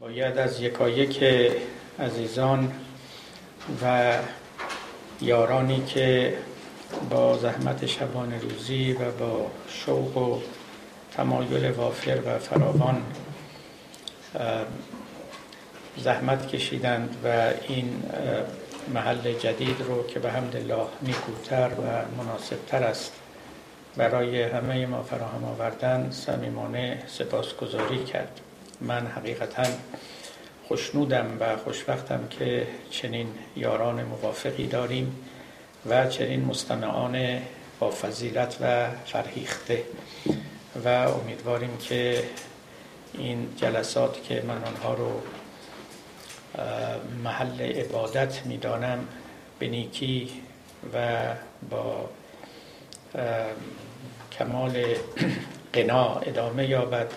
باید از یکایک عزیزان و یارانی که با زحمت شبان روزی و با شوق و تمایل وافر و فراوان زحمت کشیدند و این محل جدید رو که به حمد الله نیکوتر و مناسبتر است برای همه ما فراهم آوردن صمیمانه سپاسگزاری کرد. من حقیقتا خوشنودم و خوشبختم که چنین یاران موافقی داریم و چنین مستمعان با فضیلت و فرهیخته و امیدواریم که این جلسات که من آنها رو محل عبادت می‌دانم به نیکی و با کمال قنا ادامه یابد.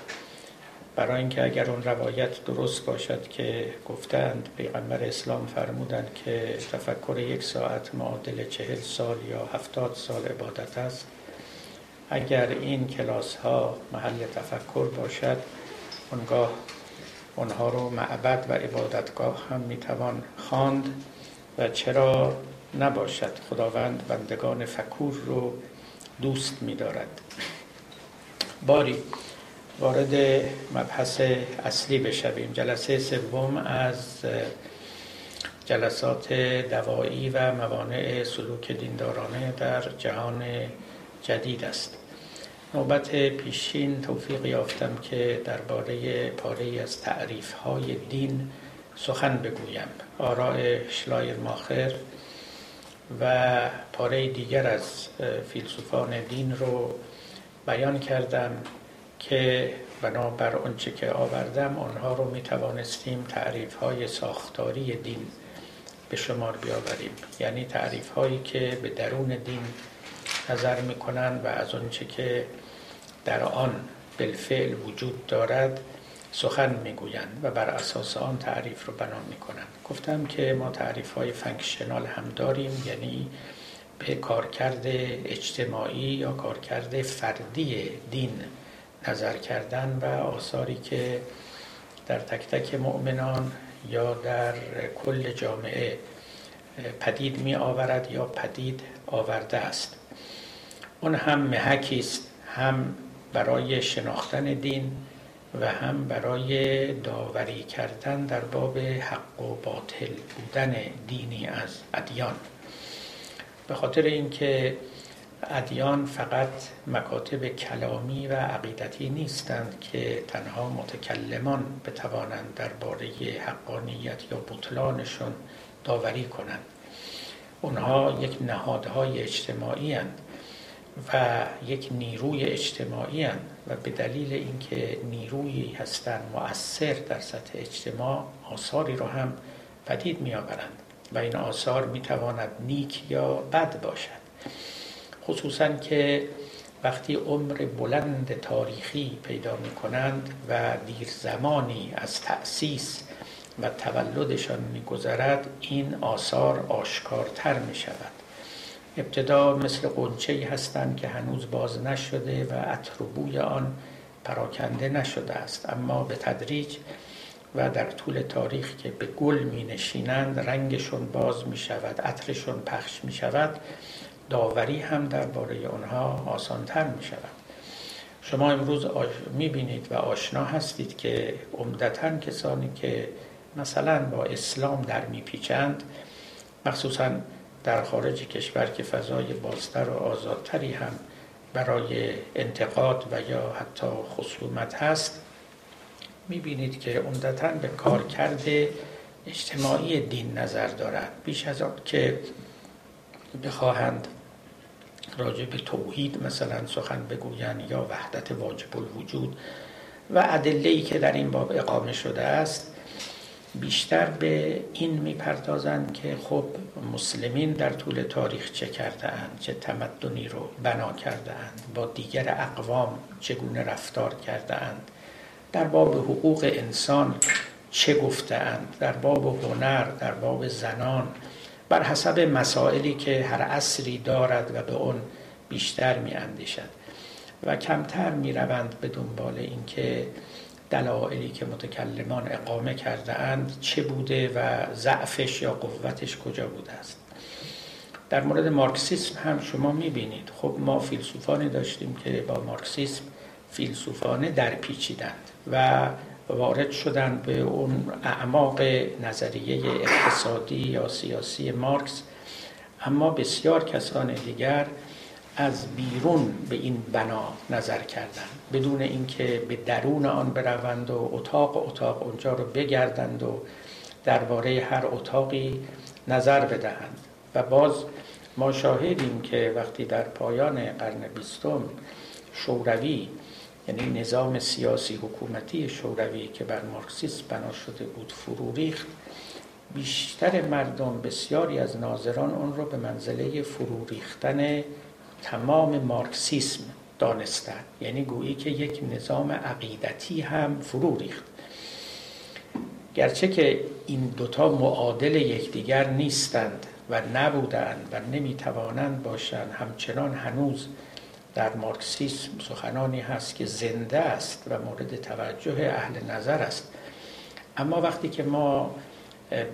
برای اینکه اگر اون روایت درست باشد که گفتند پیغمبر اسلام فرمودند که تفکر یک ساعت معادل چهل سال یا هفتاد سال عبادت است. اگر این کلاس ها محل تفکر باشد اونگاه اونها رو معبد و عبادتگاه هم می‌توان خواند و چرا نباشد خداوند بندگان فکور رو دوست میدارد. باری وارد مبحث اصلی بشویم. جلسه سوم از جلسات دوایی و موانع سلوک دیندارانه در جهان جدید است. نوبت پیشین توفیق یافتم که درباره پاره از تعریف های دین سخن بگویم. آراء شلایر ماخر و پاره دیگر از فیلسوفان دین رو بیان کردم. که بنابر آنچه که آوردم آنها رو می توانستیم تعریف های ساختاری دین به شمار بیاوریم. یعنی تعریف هایی که به درون دین نظر می کنند و از آنچه که در آن بالفعل وجود دارد سخن می‌گویند و بر اساس آن تعریف رو بنا می‌کنند. گفتم که ما تعریف های فنکشنال هم داریم یعنی به کارکرد اجتماعی یا کارکرد فردی دین نظر کردن و آثاری که در تک تک مؤمنان یا در کل جامعه پدید می آورد یا پدید آورده است. اون هم محکی است هم برای شناختن دین و هم برای داوری کردن در باب حق و باطل بودن دینی از ادیان. به خاطر اینکه ادیان فقط مکاتب کلامی و عقیدتی نیستند که تنها متکلمان بتوانند درباره حقانیت یا بطلانشون داوری کنند. اونها یک نهادهای اجتماعی هستند و یک نیروی اجتماعی هستند و به دلیل اینکه نیرویی هستند مؤثر در سطح اجتماع آثاری رو هم پدید می آورند و این آثار می تواند نیک یا بد باشد. خصوصا که وقتی عمر بلند تاریخی پیدا می کنند و دیر زمانی از تأسیس و تولدشان میگذرد این آثار آشکارتر می شود ابتدا مثل قنچه هستند که هنوز باز نشده و عطر و بوی آن پراکنده نشده است. اما به تدریج و در طول تاریخ که به گل می نشینند رنگشون باز می شود عطرشون پخش می شود داوری هم درباره آنها آسانتر می شود شما امروز می بینید و آشنا هستید که عمدتا کسانی که مثلا با اسلام در میپیچند مخصوصا در خارج کشور که فضای بازتر و آزادتری هم برای انتقاد و یا حتی خصومت هست می‌بینید که عمدتا به کارکرد اجتماعی دین نظر دارد بیش از آن که بخواهند راجع به توحید مثلا سخن بگویند یا وحدت واجب الوجود و ادله که در این باب اقامه شده است بیشتر به این می‌پردازند که خب مسلمین در طول تاریخ چه کرده اند چه تمدنی رو بنا کرده اند با دیگر اقوام چگونه رفتار کرده اند در باب حقوق انسان چه گفته اند در باب هنر در باب زنان بر حسب مسائلی که هر عصری دارد و به اون بیشتر می اندیشد و کمتر می روند به دنبال اینکه دلایلی که متکلمان اقامه کرده اند چه بوده و ضعفش یا قوتش کجا بوده است. در مورد مارکسیسم هم شما می‌بینید. خب ما فیلسوفانی داشتیم که با مارکسیسم فیلسوفانه در پیچیدند و وارد شدن به اون اعماق نظریه اقتصادی یا سیاسی مارکس. اما بسیار کسان دیگر از بیرون به این بنا نظر کردند بدون اینکه به درون آن بروند و اتاق اتاق اونجا رو بگردند و درباره هر اتاقی نظر بدهند. و باز ما شاهدیم که وقتی در پایان قرن بیستم شوروی یعنی نظام سیاسی حکومتی شوروی که بر مارکسیسم بنا شده بود فرو ریخت بیشتر مردم بسیاری از ناظران اون رو به منزله فرو ریختن تمام مارکسیسم دانستند. یعنی گویی که یک نظام عقیدتی هم فرو ریخت. گرچه که این دوتا معادل یکدیگر نیستند و نبودند و نمی‌توانند باشند همچنان هنوز در مارکسیسم سخنانی هست که زنده است و مورد توجه اهل نظر است. اما وقتی که ما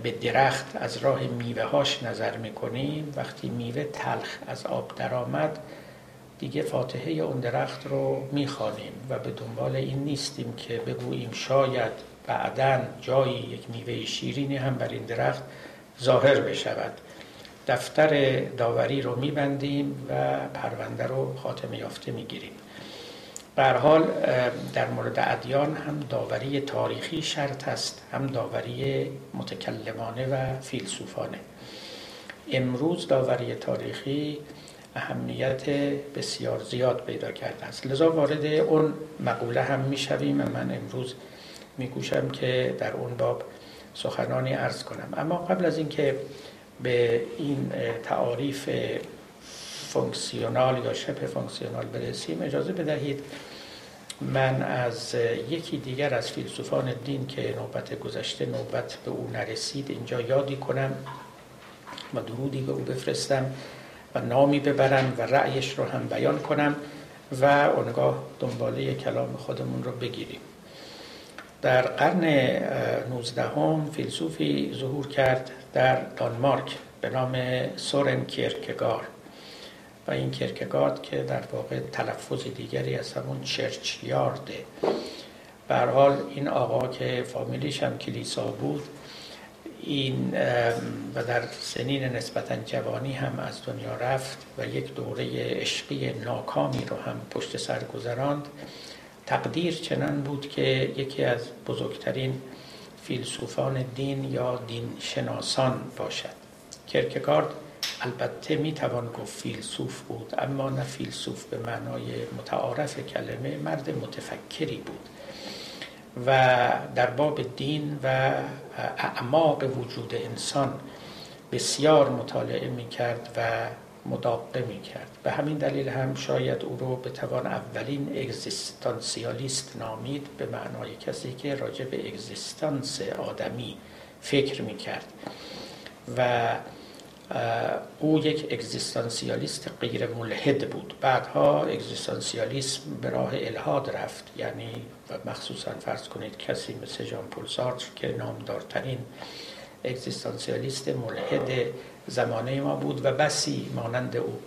به درخت از راه میوه هاش نظر می‌کنیم وقتی میوه تلخ از آب درآمد دیگه فاتحه اون درخت رو می‌خوانیم و به دنبال این نیستیم که بگوییم شاید بعدا جایی یک میوه شیرینی هم بر این درخت ظاهر بشود. دفتر داوری رو میبندیم و پرونده رو خاتمه یافته می‌گیریم. به حال در مورد ادیان هم داوری تاریخی شرط است هم داوری متکلمانه و فیلسوفانه. امروز داوری تاریخی اهمیت بسیار زیاد پیدا کرده است. لذا وارد اون مقوله هم می‌شویم من امروز میکوشم که در اون باب سخنانی ارز کنم. اما قبل از اینکه به این تعاریف فونکسیونال یا شبه فونکسیونال برسیم. اجازه بدهید من از یکی دیگر از فیلسوفان دین که نوبت گذشته نوبت به او نرسید اینجا یادی کنم و درودی به او بفرستم و نامی ببرم و رأیش رو هم بیان کنم و اونگاه دنباله کلام خودمون رو بگیریم. در قرن 19 هم فیلسوفی ظهور کرد در دانمارک به نام سورن کیرکگار. و این کرکگارد که در واقع تلفظ دیگری از همون چرچ یارده حال این آقا که فامیلیش هم کلیسا بود این و در سنین نسبتا جوانی هم از دنیا رفت و یک دوره عشقی ناکامی رو هم پشت سر گذراند. تقدیر چنان بود که یکی از بزرگترین فیلسوفان دین یا دین شناسان باشد. کرکگارد البته می‌توان گفت فیلسوف بود اما نه فیلسوف به معنای متعارف کلمه مرد متفکری بود. و در باب دین و اعماق وجود انسان بسیار مطالعه می‌کرد و مداقه می‌کرد. به همین دلیل هم شاید او رو به توان اولین اگزیستانسیالیست نامید به معنای کسی که راجع به اگزیستانس آدمی فکر می‌کرد. و او یک اگزیستانسیالیست غیر ملحد بود. بعدها اگزیستانسیالیسم به راه الهاد رفت. یعنی مخصوصا فرض کنید کسی مثل جان پول سارتر که نامدارترین اگزیستانسیالیست ملحد زمانه ما بود و بسی مانند او.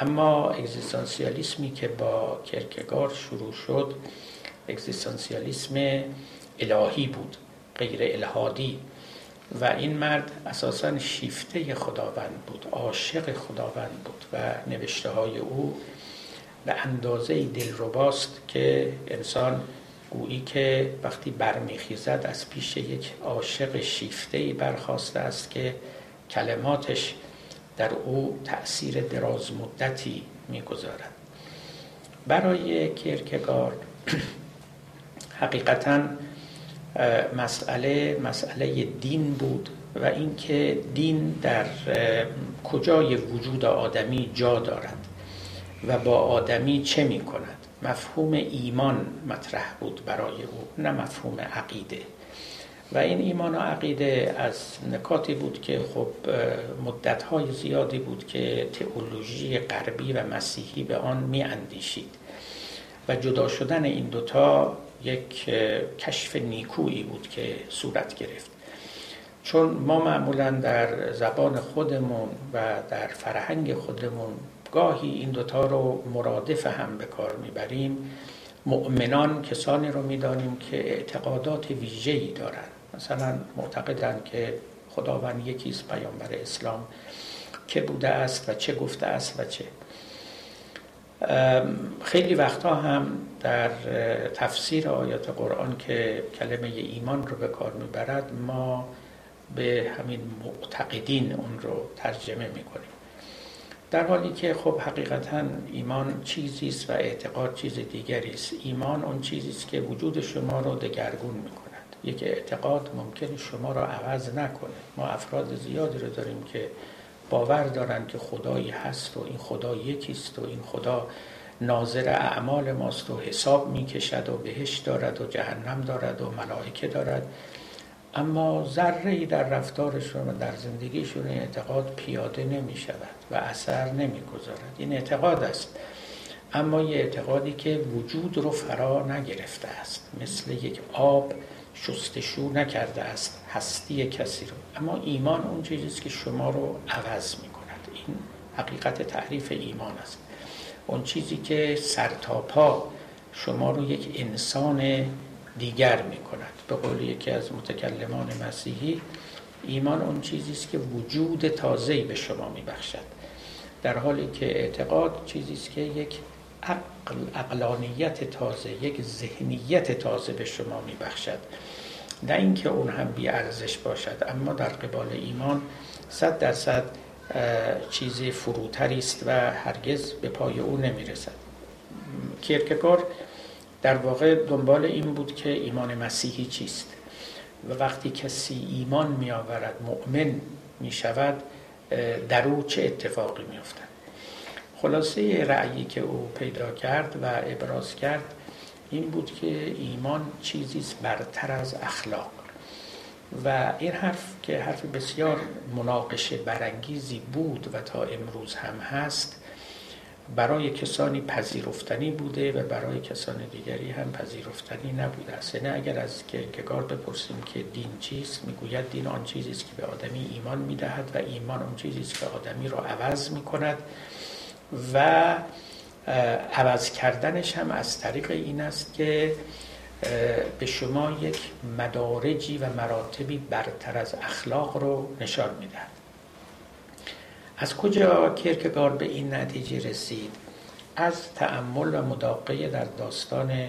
اما اگزیستانسیالیسمی که با کرکگار شروع شد اگزیستانسیالیسم الهی بود غیر الهادی. و این مرد اساسا شیفته خداوند بود عاشق خداوند بود و نوشته های او به اندازه دلرباست که انسان گویی که وقتی برمیخیزد از پیش یک عاشق شیفته برخواسته است که کلماتش در او تأثیر دراز مدتی می‌گذارد. برای کرکگارد حقیقتا مسئله مسئله دین بود و اینکه دین در کجای وجود آدمی جا دارد و با آدمی چه می کند مفهوم ایمان مطرح بود برای او نه مفهوم عقیده. و این ایمان و عقیده از نکاتی بود که خب مدتهای زیادی بود که تئولوژی غربی و مسیحی به آن می اندیشید و جدا شدن این دوتا یک کشف نیکویی بود که صورت گرفت. چون ما معمولا در زبان خودمون و در فرهنگ خودمون گاهی این دوتا رو مرادف هم به کار می‌بریم. مؤمنان کسانی رو می‌دانیم که اعتقادات ویژه‌ای دارند. مثلا معتقدند که خداوند یکیست پیامبر اسلام که بوده است و چه گفته است و چه. خیلی وقتا هم در تفسیر آیات قرآن که کلمه ایمان رو به کار می‌برد ما به همین معتقدین اون رو ترجمه می‌کنیم. در حالی که خب حقیقتا ایمان چیزی است و اعتقاد چیز دیگری است. ایمان اون چیزی است که وجود شما رو دگرگون می‌کند یک اعتقاد ممکن شما را عوض نکنه. ما افراد زیادی رو داریم که باور دارند که خدایی هست و این خدا یکیست و این خدا ناظر اعمال ماست و حساب می‌کشد و بهش دارد و جهنم دارد و ملائکه دارد. اما ذره در رفتارشون و در زندگیشون این اعتقاد پیاده نمی شود و اثر نمی گذارد این اعتقاد است. اما یه اعتقادی که وجود رو فرا نگرفته است. مثل یک آب شستشو نکرده است هستی کسی رو. اما ایمان اون چیزیست که شما رو عوض می کند این حقیقت تعریف ایمان است. اون چیزی که سر تا پا شما رو یک انسان دیگر می کند به قول یکی از متکلمان مسیحی ایمان اون چیزی است که وجود تازه‌ای به شما میبخشد. در حالی که اعتقاد چیزی است که یک عقل عقلانیت تازه یک ذهنیت تازه به شما میبخشد. نه اینکه اون هم بی ارزش باشد اما در قبال ایمان صد درصد چیز فروتری است و هرگز به پای او نمی‌رسد. کیرکگار در واقع دنبال این بود که ایمان مسیحی چیست و وقتی کسی ایمان می آورد مؤمن می شود در او چه اتفاقی می افتد خلاصه رأیی که او پیدا کرد و ابراز کرد این بود که ایمان چیزی برتر از اخلاق. و این حرف که حرف بسیار مناقشه برانگیزی بود و تا امروز هم هست برای کسانی پذیرفتنی بوده و برای کسان دیگری هم پذیرفتنی نبوده است. یعنی اگر از کیرکگار بپرسیم که دین چیست می‌گوید دین آن چیزی است که به آدمی ایمان می‌دهد و ایمان آن چیزی است که آدمی را عوض می‌کند و عوض کردنش هم از طریق این است که به شما یک مدارجی و مراتبی برتر از اخلاق رو نشان می‌دهد. از کجا کرکگار به این نتیجه رسید؟ از تأمل و مداقه در داستان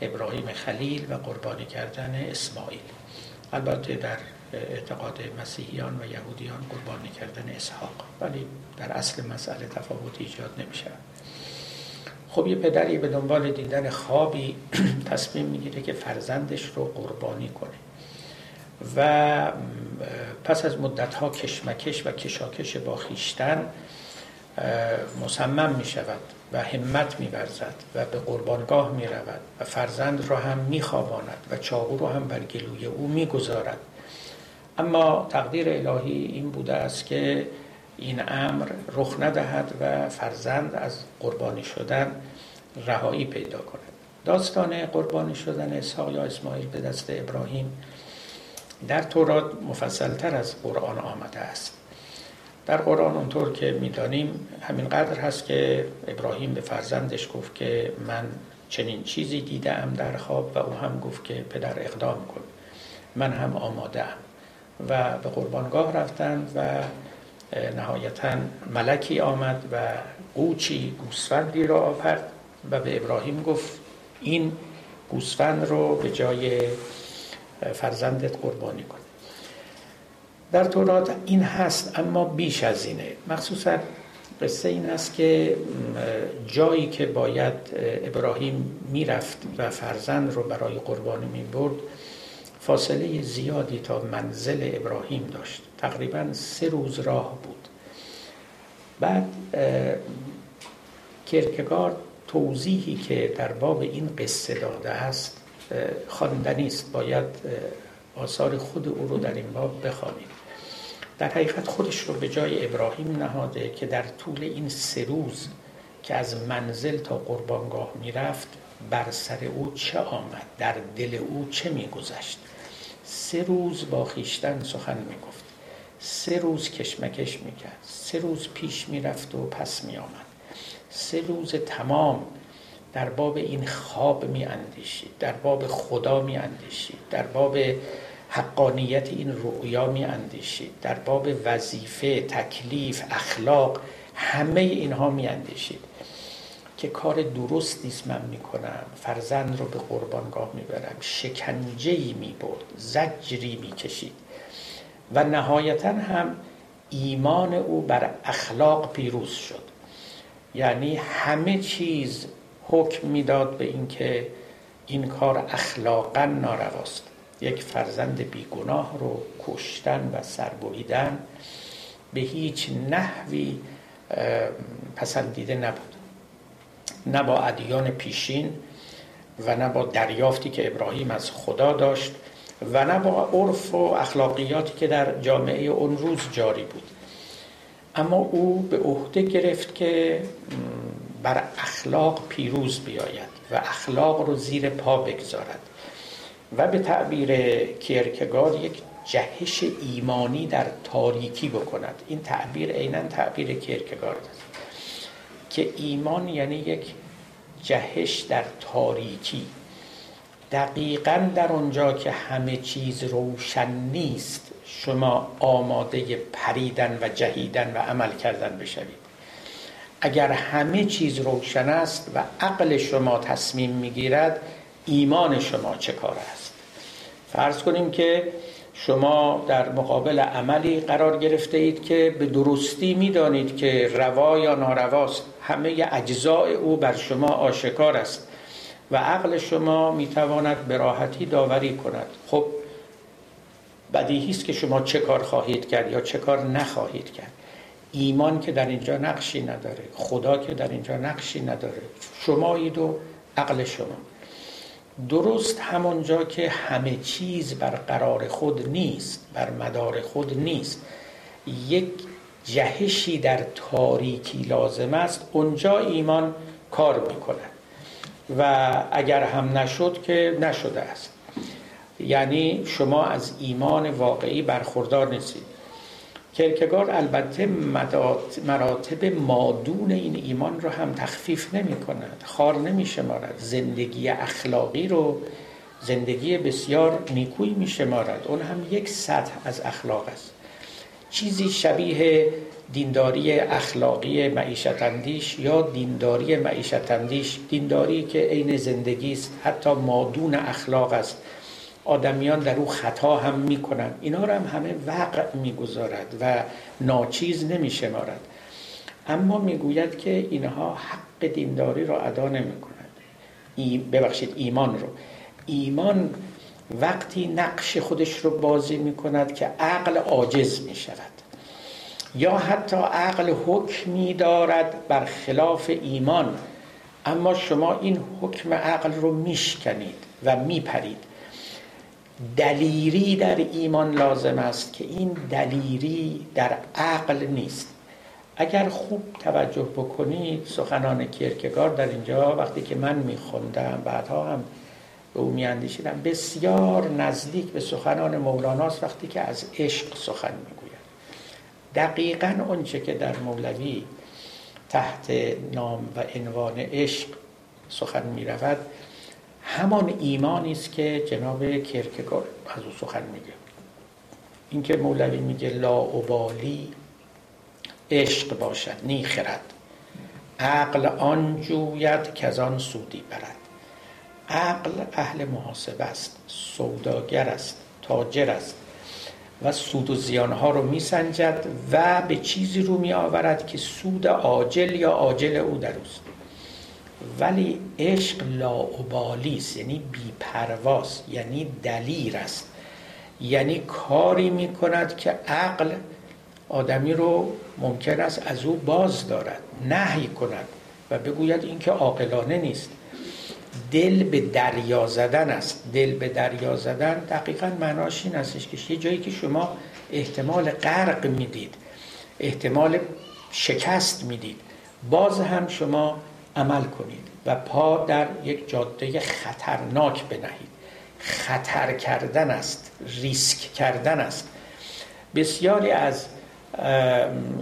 ابراهیم خلیل و قربانی کردن اسماعیل. البته در اعتقاد مسیحیان و یهودیان قربانی کردن اسحاق. ولی در اصل مسئله تفاوت ایجاد نمیشه خب یه پدری به دنبال دیدن خوابی تصمیم می‌گیره که فرزندش رو قربانی کنه. و پس از مدت ها کشمکش و کشاکش با خیشتن مصمم می شود و همت می و به قربانگاه می رود و فرزند را هم می خواباند و چاقو را هم بر گلوی او می گذارد اما تقدیر الهی این بوده است که این امر رخ ندهد و فرزند از قربانی شدن رهایی پیدا کند. داستان قربانی شدن اسحاق یا اسماعیل به دست ابراهیم در تورات مفصلتر از قرآن آمده است. در قرآن اونطور که می‌دانیم همینقدر هست که ابراهیم به فرزندش گفت که من چنین چیزی دیدم در خواب و او هم گفت که پدر اقدام کن. من هم آماده و به قربانگاه رفتن و نهایتا ملکی آمد و قوچی گوسفندی را آورد و به ابراهیم گفت این گوسفند رو به جای فرزندت قربانی کن. در تورات این هست اما بیش از اینه. مخصوصا قصه این است که جایی که باید ابراهیم می‌رفت و فرزند رو برای قربانی می برد فاصله زیادی تا منزل ابراهیم داشت. تقریبا سه روز راه بود. بعد کرکگار توضیحی که در باب این قصه داده است خواندنی است باید آثار خود او رو در این باب بخوانید در حقیقت خودش رو به جای ابراهیم نهاده که در طول این سه روز که از منزل تا قربانگاه می‌رفت بر سر او چه آمد؟ در دل او چه میگذشت؟ سه روز با خیشتن سخن می‌گفت. سه روز کشمکش می‌کرد. سه روز پیش می‌رفت و پس میآمد. سه روز تمام در باب این خواب می اندیشید در باب خدا می اندیشید در باب حقانیت این رؤیا می اندیشید در باب وظیفه تکلیف اخلاق همه اینها می اندیشید که کار درستی است من می‌کنم فرزند رو به قربانگاه می‌برم شکنجه ای می‌برد زجری می‌کشید. و نهایتا هم ایمان او بر اخلاق پیروز شد. یعنی همه چیز حکم می‌داد به اینکه این کار اخلاقا نارواست. یک فرزند بیگناه رو کشتن و سربریدن به هیچ نحوی پسندیده نبود. نه با ادیان پیشین و نه با دریافتی که ابراهیم از خدا داشت و نه با عرف و اخلاقیاتی که در جامعه اون روز جاری بود. اما او به عهده گرفت که بر اخلاق پیروز بیاید و اخلاق رو زیر پا بگذارد و به تعبیر کیرکگار یک جهش ایمانی در تاریکی بکند. این تعبیر عینا تعبیر کیرکگارد است. که ایمان یعنی یک جهش در تاریکی. دقیقا در اونجا که همه چیز روشن نیست شما آماده پریدن و جهیدن و عمل کردن بشوید. اگر همه چیز روشن است و عقل شما تصمیم می‌گیرد ایمان شما چه کار است؟ فرض کنیم که شما در مقابل عملی قرار گرفته اید که به درستی می‌دانید که روا یا نارواست همه اجزاء او بر شما آشکار است. و عقل شما می‌تواند به راحتی داوری کند. خب بدیهی است که شما چه کار خواهید کرد یا چه کار نخواهید کرد. ایمان که در اینجا نقشی نداره خدا که در اینجا نقشی نداره شمایید و عقل شما. درست همونجا که همه چیز بر قرار خود نیست بر مدار خود نیست. یک جهشی در تاریکی لازم است اونجا ایمان کار می‌کند. و اگر هم نشد که نشده است. یعنی شما از ایمان واقعی برخوردار نیستید. کرکگار البته مراتب مادون این ایمان رو هم تخفیف نمی کند خار نمی شمارد زندگی اخلاقی رو زندگی بسیار نیکوی می شمارد اون هم یک سطح از اخلاق است. چیزی شبیه دینداری اخلاقی معیشت اندیش یا دینداری معیشت اندیش؟ دینداری که عین زندگی است حتی مادون اخلاق است. آدمیان در او خطا هم می‌کنن. اینا رو هم همه وقع می‌گذارد و ناچیز نمیشمارد. اما می‌گوید که اینها حق دینداری رو ادا نمی‌کنند. ای ببخشید ایمان رو. ایمان وقتی نقش خودش رو بازی می‌کند که عقل عاجز می‌شود. یا حتی عقل حکمی دارد بر خلاف ایمان. اما شما این حکم عقل رو میشکنید و میپرید. دلیری در ایمان لازم است که این دلیری در عقل نیست. اگر خوب توجه بکنید سخنان کیرکگار در اینجا وقتی که من میخوندم بعدها هم به او میاندیشیدم بسیار نزدیک به سخنان مولاناست وقتی که از عشق سخن می‌گوید. دقیقا اونچه که در مولوی تحت نام و عنوان عشق سخن می‌رود همان ایمانی است که جناب کرکگار از او سخن میگه. اینکه مولوی میگه لا ابالی عشق باشد نی خرد. عقل آن جوید که آن سودی برد. عقل اهل محاسبه است سوداگر است تاجر است. و سود و زیانها رو میسنجد و به چیزی رو می آورد که سود عاجل یا عاجل او در اوست. ولی عشق لاعبالی است یعنی بیپرواز یعنی دلیر است. یعنی کاری می کند که عقل آدمی رو ممکن است از او باز دارد نهی کند و بگوید اینکه عاقلانه نیست. دل به دریا زدن است. دل به دریا زدن دقیقا معناش این استش که یه جایی که شما احتمال غرق می‌دید احتمال شکست می‌دید باز هم شما عمل کنید و پا در یک جاده خطرناک بنهید. خطر کردن است ریسک کردن است. بسیاری از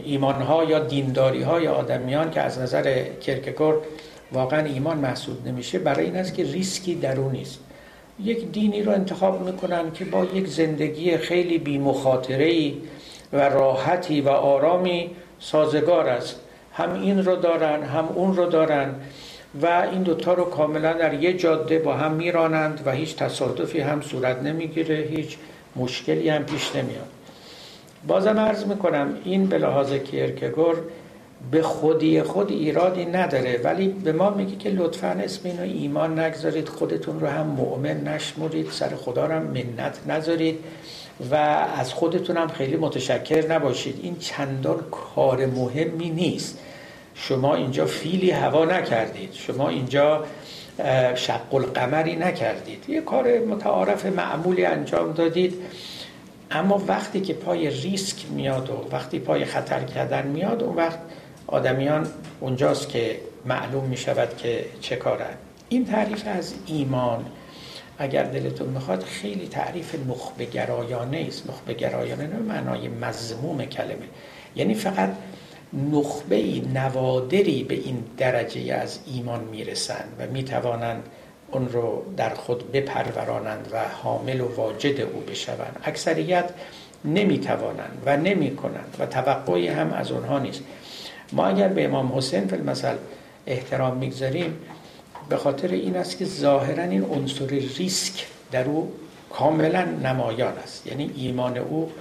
ایمانها یا دینداری های آدمیان که از نظر کرکگور واقعا ایمان محسوب نمیشه برای این است که ریسکی در اون نیست. یک دینی رو انتخاب می‌کنن که با یک زندگی خیلی بی مخاطره و راحتی و آرامی سازگار است. هم این رو دارن هم اون رو دارن و این دوتا رو کاملا در یه جاده با هم میرانند و هیچ تصادفی هم صورت نمی‌گیره هیچ مشکلی هم پیش نمیاد. بازم عرض می‌کنم این به لحاظ کیرکگور به خودی خود ایرادی نداره. ولی به ما میگه که لطفا اسم اینو ایمان نگذارید خودتون رو هم مؤمن نشمرید سر خدا رو هم منت نذارید و از خودتون هم خیلی متشکر نباشید. این چندان کار مهمی نیست. شما اینجا فیلی هوا نکردید. شما اینجا شق القمری نکردید. یه کار متعارف معمولی انجام دادید. اما وقتی که پای ریسک میاد و وقتی پای خطر کردن میاد اون وقت آدمیان اونجاست که معلوم می شود که چه کارن این تعریف از ایمان اگر دلتون می‌خواد خیلی تعریف نخبه گرایانه است. نخبه گرایانه نه معنای مضموم کلمه. یعنی فقط نخبه نوادری به این درجه از ایمان می‌رسند و می‌توانند اون رو در خود بپرورانند و حامل و واجد او بشوند. اکثریت نمی‌توانند و نمی‌کنند و توقعی هم از اونها نیست. ما اگر به امام حسین فی المثل احترام می‌گذاریم به خاطر این است که ظاهرا این عنصر ریسک در او کاملا نمایان است. یعنی ایمان او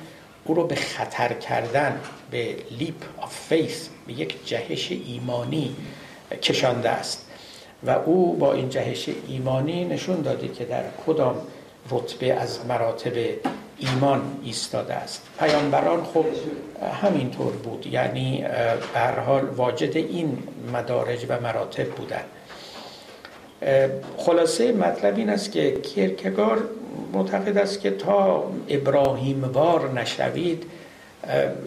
او رو به خطر کردن به leap of faith به یک جهش ایمانی کشانده است. و او با این جهش ایمانی نشون داده که در کدام رتبه از مراتب ایمان ایستاده است. پیامبران خب همینطور بود. یعنی به حال واجد این مدارج و مراتب بودند خلاصه مطلب این است که کیرکگار معتقد است که تا ابراهیم وار نشوید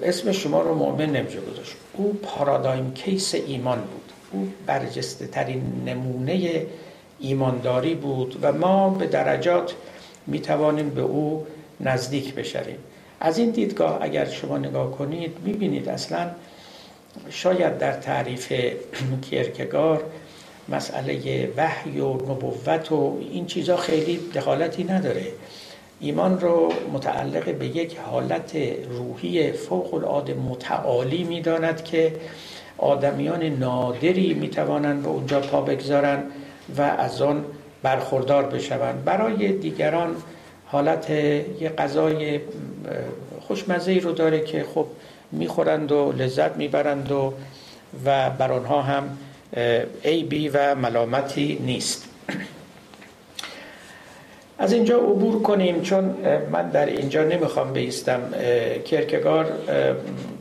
اسم شما رو مؤمن نمیشه گذاشت. او پارادایم کیس ایمان بود. او برجسته ترین نمونه ایمانداری بود و ما به درجات می توانیم به او نزدیک بشویم. از این دیدگاه اگر شما نگاه کنید می بینید اصلا شاید در تعریف کیرکگار مسئله وحی و نبوت و این چیزا خیلی دخالتی نداره. ایمان رو متعلق به یک حالت روحی فوق العاده متعالی می‌داند که آدمیان نادری می‌توانند به اونجا پا بگذارن و از آن برخوردار بشوند. برای دیگران حالت یه غذای خوشمزه رو داره که خب می‌خورند و لذت می‌برند و و بر آنها هم عیبی و ملامتی نیست. از اینجا عبور کنیم چون من در اینجا نمی‌خوام بیستم. کرکگار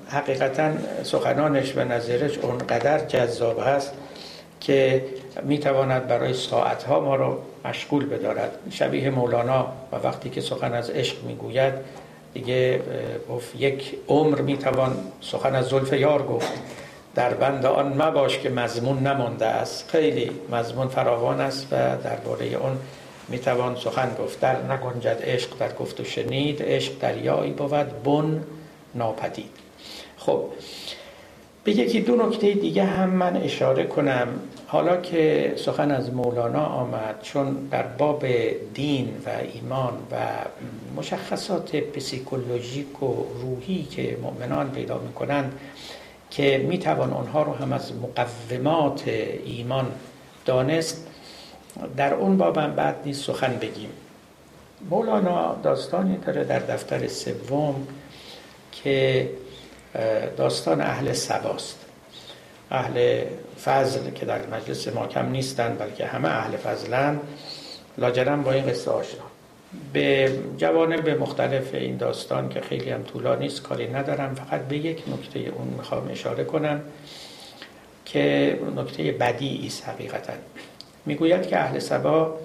حقیقتا سخنانش و نظرش اونقدر جذاب هست که می‌تواند برای ساعتها ما رو مشغول بدارد. شبیه مولانا و وقتی که سخن از عشق می‌گوید دیگه یک عمر می‌توان سخن از زلف یار گفت. در بند آن مباش که مضمون نمانده است. خیلی مضمون فراوان است و درباره اون می‌توان سخن گفت. در نگنجد عشق در گفت و شنید عشق دریایی بود بن ناپدید. خب به یکی دو نکته دیگه هم من اشاره کنم. حالا که سخن از مولانا آمد چون در باب دین و ایمان و مشخصات پسیکولوژیک و روحی که مؤمنان پیدا می‌کنند که می‌توان آنها رو هم از مقومات ایمان دانست در اون بابم بعد نیست سخن بگیم. مولانا داستانی داره در دفتر سوم که داستان اهل سباست. اهل فضل که در مجلس ما کم نیستن بلکه همه اهل فضلن. لاجرم با این قصه آشنا. به جوانب مختلف این داستان که خیلی هم طولانی است کاری ندارم. فقط به یک نکته اون می‌خوام اشاره کنم که نکته بدی است حقیقتا. می‌گوید که اهل سبا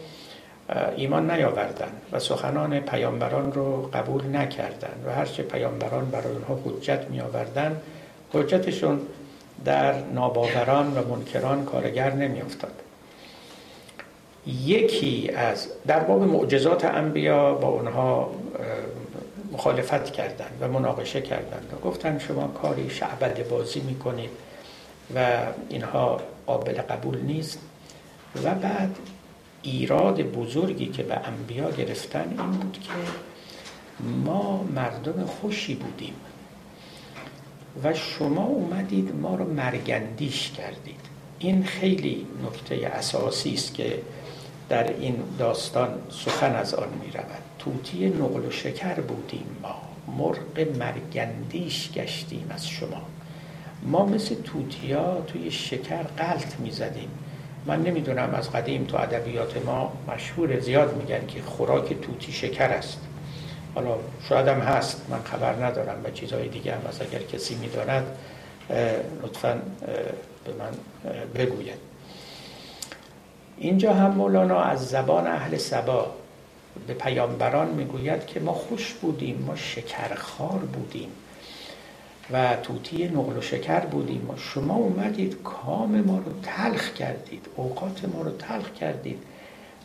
ایمان نیاوردن و سخنان پیامبران رو قبول نکردند و هرچه پیامبران برای اونها حجت می آوردن حجتشون در ناباوران و منکران کارگر نمیافتاد. یکی از در باب معجزات انبیا با اونها مخالفت کردند و مناقشه کردند و گفتن شما کاری شعبد بازی می‌کنید و اینها قابل قبول نیست. و بعد ایراد بزرگی که به انبیا گرفتن این بود که ما مردم خوشی بودیم. و شما اومدید ما رو مرگندیش کردید. این خیلی نکته اساسی است که در این داستان سخن از آن می رود توتی نقل و شکر بودیم ما. مرغ مرگندیش گشتیم از شما. ما مثل توتیا توی شکر قلط می زدیم من نمی‌دونم از قدیم تو ادبیات ما مشهور زیاد میگن که خوراک توتی شکر است. حالا شاید هم هست من خبر ندارم و چیزهای دیگه هم از اگر کسی می‌داند لطفا به من بگوید. اینجا هم مولانا از زبان اهل سبا به پیامبران می‌گوید که ما خوش بودیم ما شکرخوار بودیم. و توتی نقل و شکر بودیم و شما اومدید کام ما رو تلخ کردید اوقات ما رو تلخ کردید.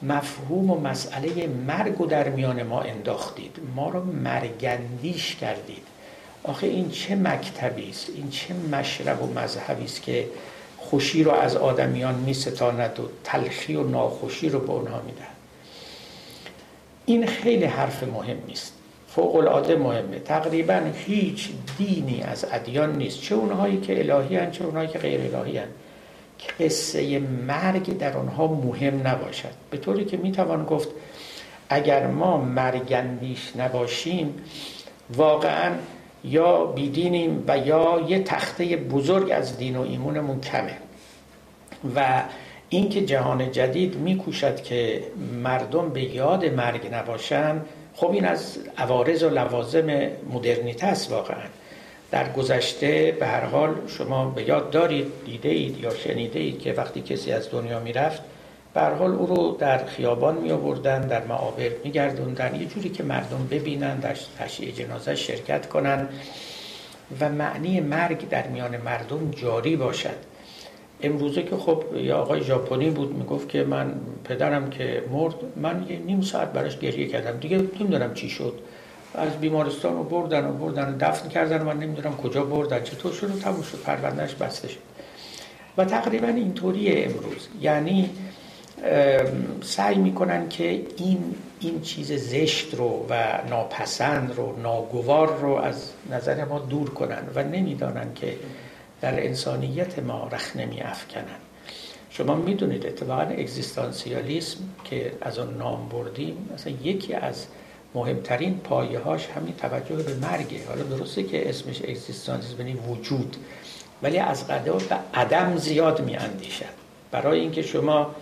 مفهوم و مسئله مرگ و در میان ما انداختید ما رو مرگندیش کردید. آخه این چه مکتبی است؟ این چه مشرب و مذهبی است که خوشی رو از آدمیان می ستاند و تلخی و ناخوشی رو به اونها می‌دهد؟ این خیلی حرف مهمی است فوق العاده مهمه. تقریبا هیچ دینی از ادیان نیست. چه اونهایی که الهی هن چه اونهایی که غیر الهی هن. قصه مرگ در آنها مهم نباشد. به طوری که می‌توان گفت اگر ما مرگندیش نباشیم واقعا یا بیدینیم و یا یه تخته بزرگ از دین و ایمونمون کمه. و اینکه جهان جدید میکوشد که مردم به یاد مرگ نباشن خب این از عوارض و لوازم مدرنیته است واقعا. در گذشته به هر حال شما به یاد دارید دیده اید یا شنیده اید که وقتی کسی از دنیا می‌رفت به هر حال او رو در خیابان می آوردن در معابر می گردوندن یه جوری که مردم ببینن در تشییع جنازه شرکت کنن و معنی مرگ در میان مردم جاری باشد. امروزه که خب یه آقای ژاپنی بود می‌گفت که من پدرم که مرد من یه نیم ساعت براش گریه کردم. دیگه نمی‌دونم چی شد. از بیمارستان رو بردن و بردن دفن کردن و من نمی‌دونم کجا بردن چطور شد و تموم شد پروندهش بسته شد. و تقریبا اینطوریه امروز. یعنی سعی می‌کنن که این این چیز زشت رو و ناپسند رو ناگوار رو از نظر ما دور کنن و نمی‌دانن که در انسانیت ما رخ نمی افکنن. شما می‌دونید اتفاقا اگزیستانسیالیسم که از آن نام بردیم مثلا یکی از مهمترین پایه هاش همین توجه به مرگه. حالا درسته که اسمش اگزیستانسیسم یعنی وجود ولی از قدر به عدم زیاد می اندیشد برای اینکه شما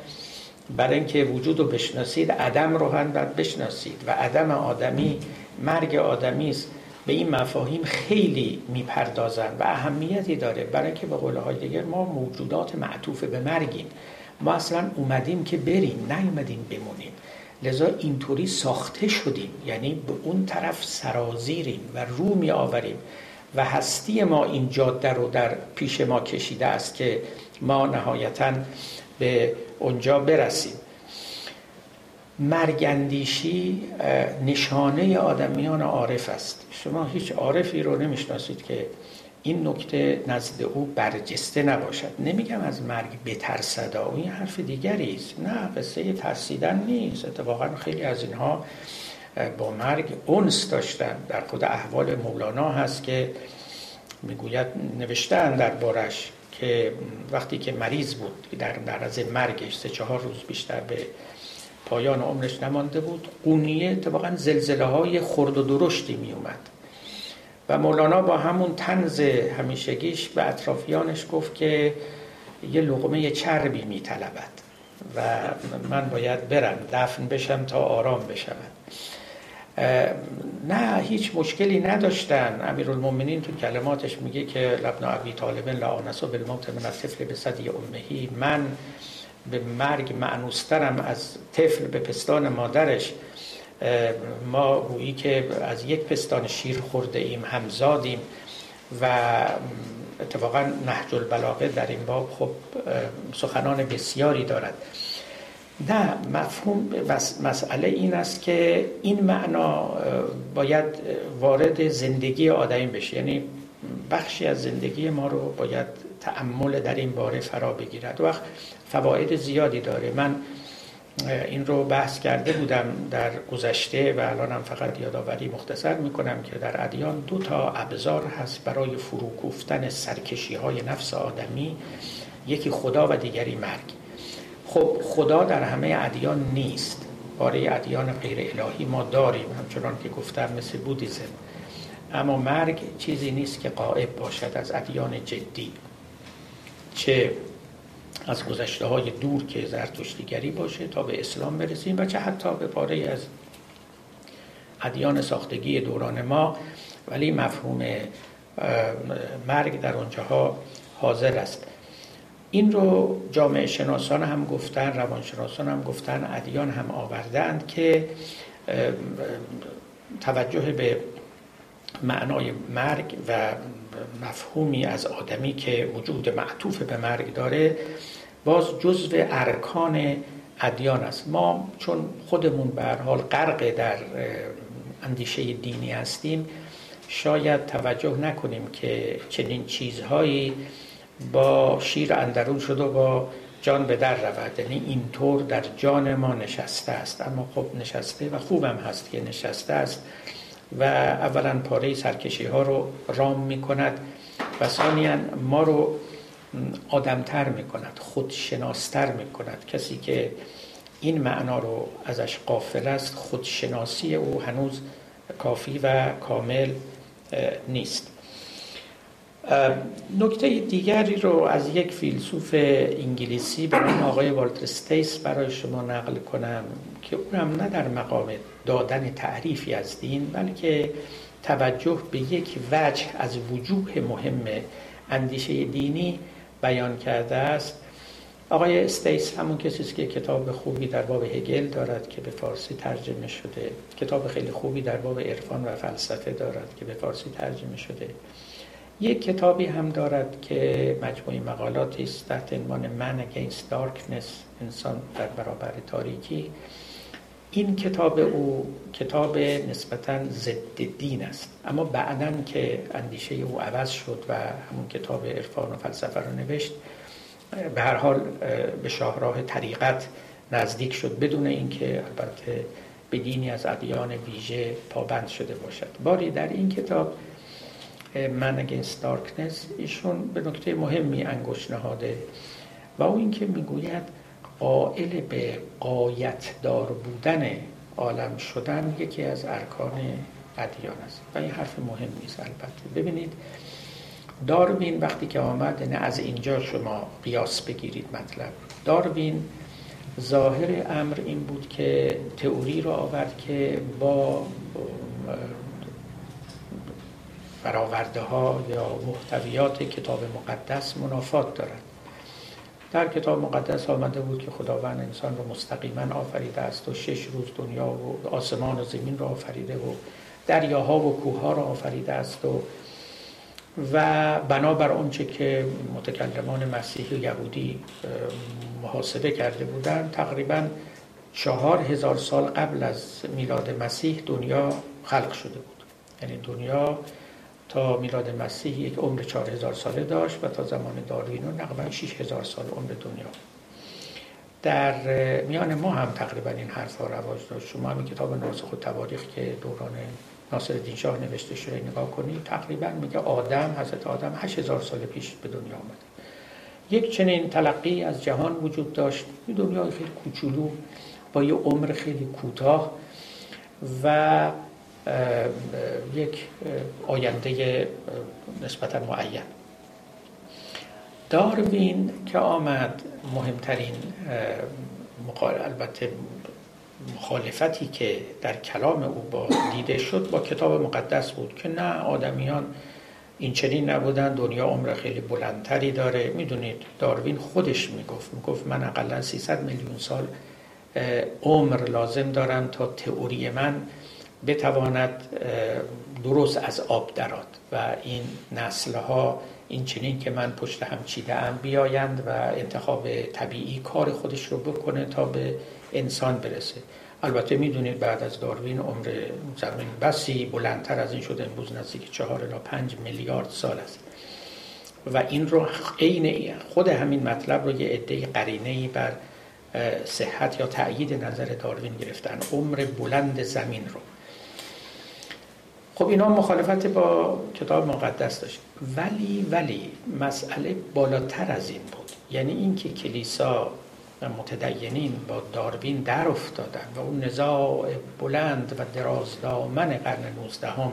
برای اینکه وجود رو بشناسید عدم رو هم بشناسید. و عدم آدمی مرگ آدمی است. به این مفاهیم خیلی می‌پردازن و اهمیتی داره. برای اینکه به قول های دیگر ما موجودات معطوف به مرگیم. ما اصلا اومدیم که بریم نیومدیم بمونیم. لذا اینطوری ساخته شدیم. یعنی به اون طرف سرازیریم و رو می آوریم و هستی ما این جاده رو در پیش ما کشیده است که ما نهایتا به اونجا برسیم. مرگندیشی نشانه آدمیان عارف است. شما هیچ عارفی رو نمی‌شناسید که این نکته نزد او برجسته نباشد. نمیگم از مرگ بترسد او این حرف دیگری است. نه قصه ترسیدن نیست. اتفاقا خیلی از اینها با مرگ اونس داشتن. در خود احوال مولانا هست که می‌گوید نوشتن در بارش که وقتی که مریض بود در معرض مرگش سه چهار روز بیشتر به پایان عمرش نمانده بود. قونیه اتفاقا زلزله های خرد و درشتی می اومد و مولانا با همون تنز همیشگیش به اطرافیانش گفت که یه لغمه چربی می طلبد و من باید برم دفن بشم تا آرام بشم نه هیچ مشکلی نداشتن. امیرالمومنین تو کلماتش میگه که لبنا ابی طالب لا آنسو بالموت من الطفل به صدی امهی من به مرگ معنوسترم از طفل به پستان مادرش ما گویی که از یک پستان شیر خورده ایم همزادیم و اتفاقا نهج البلاغه در این باب خب سخنان بسیاری دارد. نه مفهوم مسئله این است که این معنا باید وارد زندگی آدمی بشه. یعنی بخشی از زندگی ما رو باید تعمل در این باره فرا بگیرد. وقت فواید زیادی داره. من این رو بحث کرده بودم در گذشته و الانم فقط یادآوری مختصر می‌کنم که در ادیان دو تا ابزار هست برای فروکوفتن سرکشی های نفس آدمی یکی خدا و دیگری مرگ. خب خدا در همه ادیان نیست. باره ادیان غیر الهی ما داریم. همچنان که گفتم مثل بودیزم. اما مرگ چیزی نیست که قائب باشد از ادیان جدی. چه؟ از گذشته های دور که زرتشتیگری باشه تا به اسلام برسیم و چه حتی به پاره از ادیان ساختگی دوران ما. ولی مفهوم مرگ در اونجاها حاضر است. این رو جامعه شناسان هم گفتن روانشناسان هم گفتن ادیان هم آوردند که توجه به معنای مرگ و مفهومی از آدمی که وجود معطوف به مرگ داره باز جزو ارکان ادیان است. ما چون خودمون به حال غرق در اندیشه دینی هستیم شاید توجه نکنیم که چنین چیزهایی با شیر اندرون شده با جان به در رود. یعنی اینطور در جان ما نشسته است. اما خب نشسته و خوبم هست که نشسته است. و اولا پاره سرکشی ها رو رام می کند و ثانیا ما رو آدمتر می کند خودشناستر می کند کسی که این معنا رو ازش قافل است خودشناسی او هنوز کافی و کامل نیست. نکته دیگری رو از یک فیلسوف انگلیسی به نام آقای والتر استیس برای شما نقل کنم که اونم نه در مقام دادن تعریفی از دین بلکه توجه به یک وجه از وجوه مهم اندیشه دینی بیان کرده است. آقای استیس همون کسی که کتاب خوبی در باب هگل دارد که به فارسی ترجمه شده. کتاب خیلی خوبی در باب عرفان و فلسفه دارد که به فارسی ترجمه شده. یک کتابی هم دارد که مجموعی مقالاتی است تحت عنوان من Against Darkness انسان در برابر تاریکی. این کتاب او کتاب نسبتا ضد دین است. اما بعدا که اندیشه او عوض شد و همون کتاب عرفان و فلسفه رو نوشت به هر حال به شاهراه طریقت نزدیک شد بدون اینکه البته به دینی از ادیان ویژه پابند شده باشد. باری در این کتاب من اگینست دارکنس ایشون به نکته مهمی انگوش نهاده و او اینکه می‌گوید قائل به قایت دار بودن عالم شدن یکی از ارکان ادیان است. و این حرف مهم نیست البته. ببینید داروین وقتی که آمد نه از اینجا شما قیاس بگیرید مطلب. داروین ظاهر امر این بود که تئوری رو آورد که با برآورده ها یا محتویات کتاب مقدس منافات دارد. در کتاب مقدس آمده بود که خداوند انسان رو مستقیما آفریده است و شش روز دنیا و آسمان و زمین رو آفریده و دریاها و کوهها رو آفریده است و و بنابر آنچه که متکلمان مسیحی و یهودی محاسبه کرده بودند تقریبا چهار هزار سال قبل از میلاد مسیح دنیا خلق شده بود. یعنی دنیا تا میلاد مسیح یک عمر چهار هزار ساله داشت و تا زمان داروین نقبا شیش هزار سال عمر دنیا. در میان ما هم تقریبا این حرف ها رواج داشت. شما همین کتاب ناسخ و تواریخ که دوران ناصر الدین شاه نوشته شده نگاه کنید تقریبا میگه آدم حضرت آدم هزار سال پیش به دنیا آمده. یک چنین تلقی از جهان وجود داشت. این دنیا خیلی کوچولو با یه عمر خیلی کوتاه و یک آینده نسبتا معین. داروین که آمد مهمترین البته مخالفتی که در کلام او با دیده شد با کتاب مقدس بود که نه آدمیان این چنین نبودن دنیا عمر خیلی بلندتری داره. می‌دونید داروین خودش می‌گفت می‌گفت من اقلا 300 میلیون سال عمر لازم دارم تا تئوری من بتواند درست از آب دراد و این نسلها این چنین که من پشت هم چیده ام بیایند و انتخاب طبیعی کار خودش رو بکنه تا به انسان برسه. البته می‌دونید بعد از داروین عمر زمین بسی بلندتر از این شده امروز نزدیک چهار الی پنج میلیارد سال است. و این رو عین خود همین مطلب رو یه عده قرینه بر صحت یا تأیید نظر داروین گرفتن. عمر بلند زمین رو. خب اینا مخالفت با کتاب مقدس داشت. ولی ولی مسئله بالاتر از این بود. یعنی اینکه کلیسا و متدینین با داروین در افتادن و اون نزاع بلند و درازدامن قرن 19 هم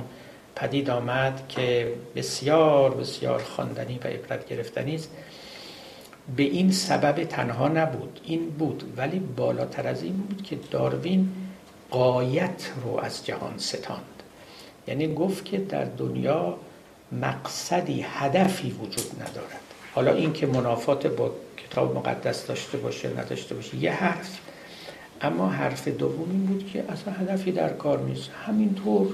پدید آمد که بسیار بسیار خواندنی و عبرت گرفتنی است. به این سبب تنها نبود. این بود. ولی بالاتر از این بود که داروین قایت رو از جهان ستاند. یعنی گفت که در دنیا مقصدی هدفی وجود ندارد. حالا این که منافات با کتاب مقدس داشته باشه نداشته باشه یه حرف. اما حرف دوم این بود که اصلا هدفی در کار نیست. همینطور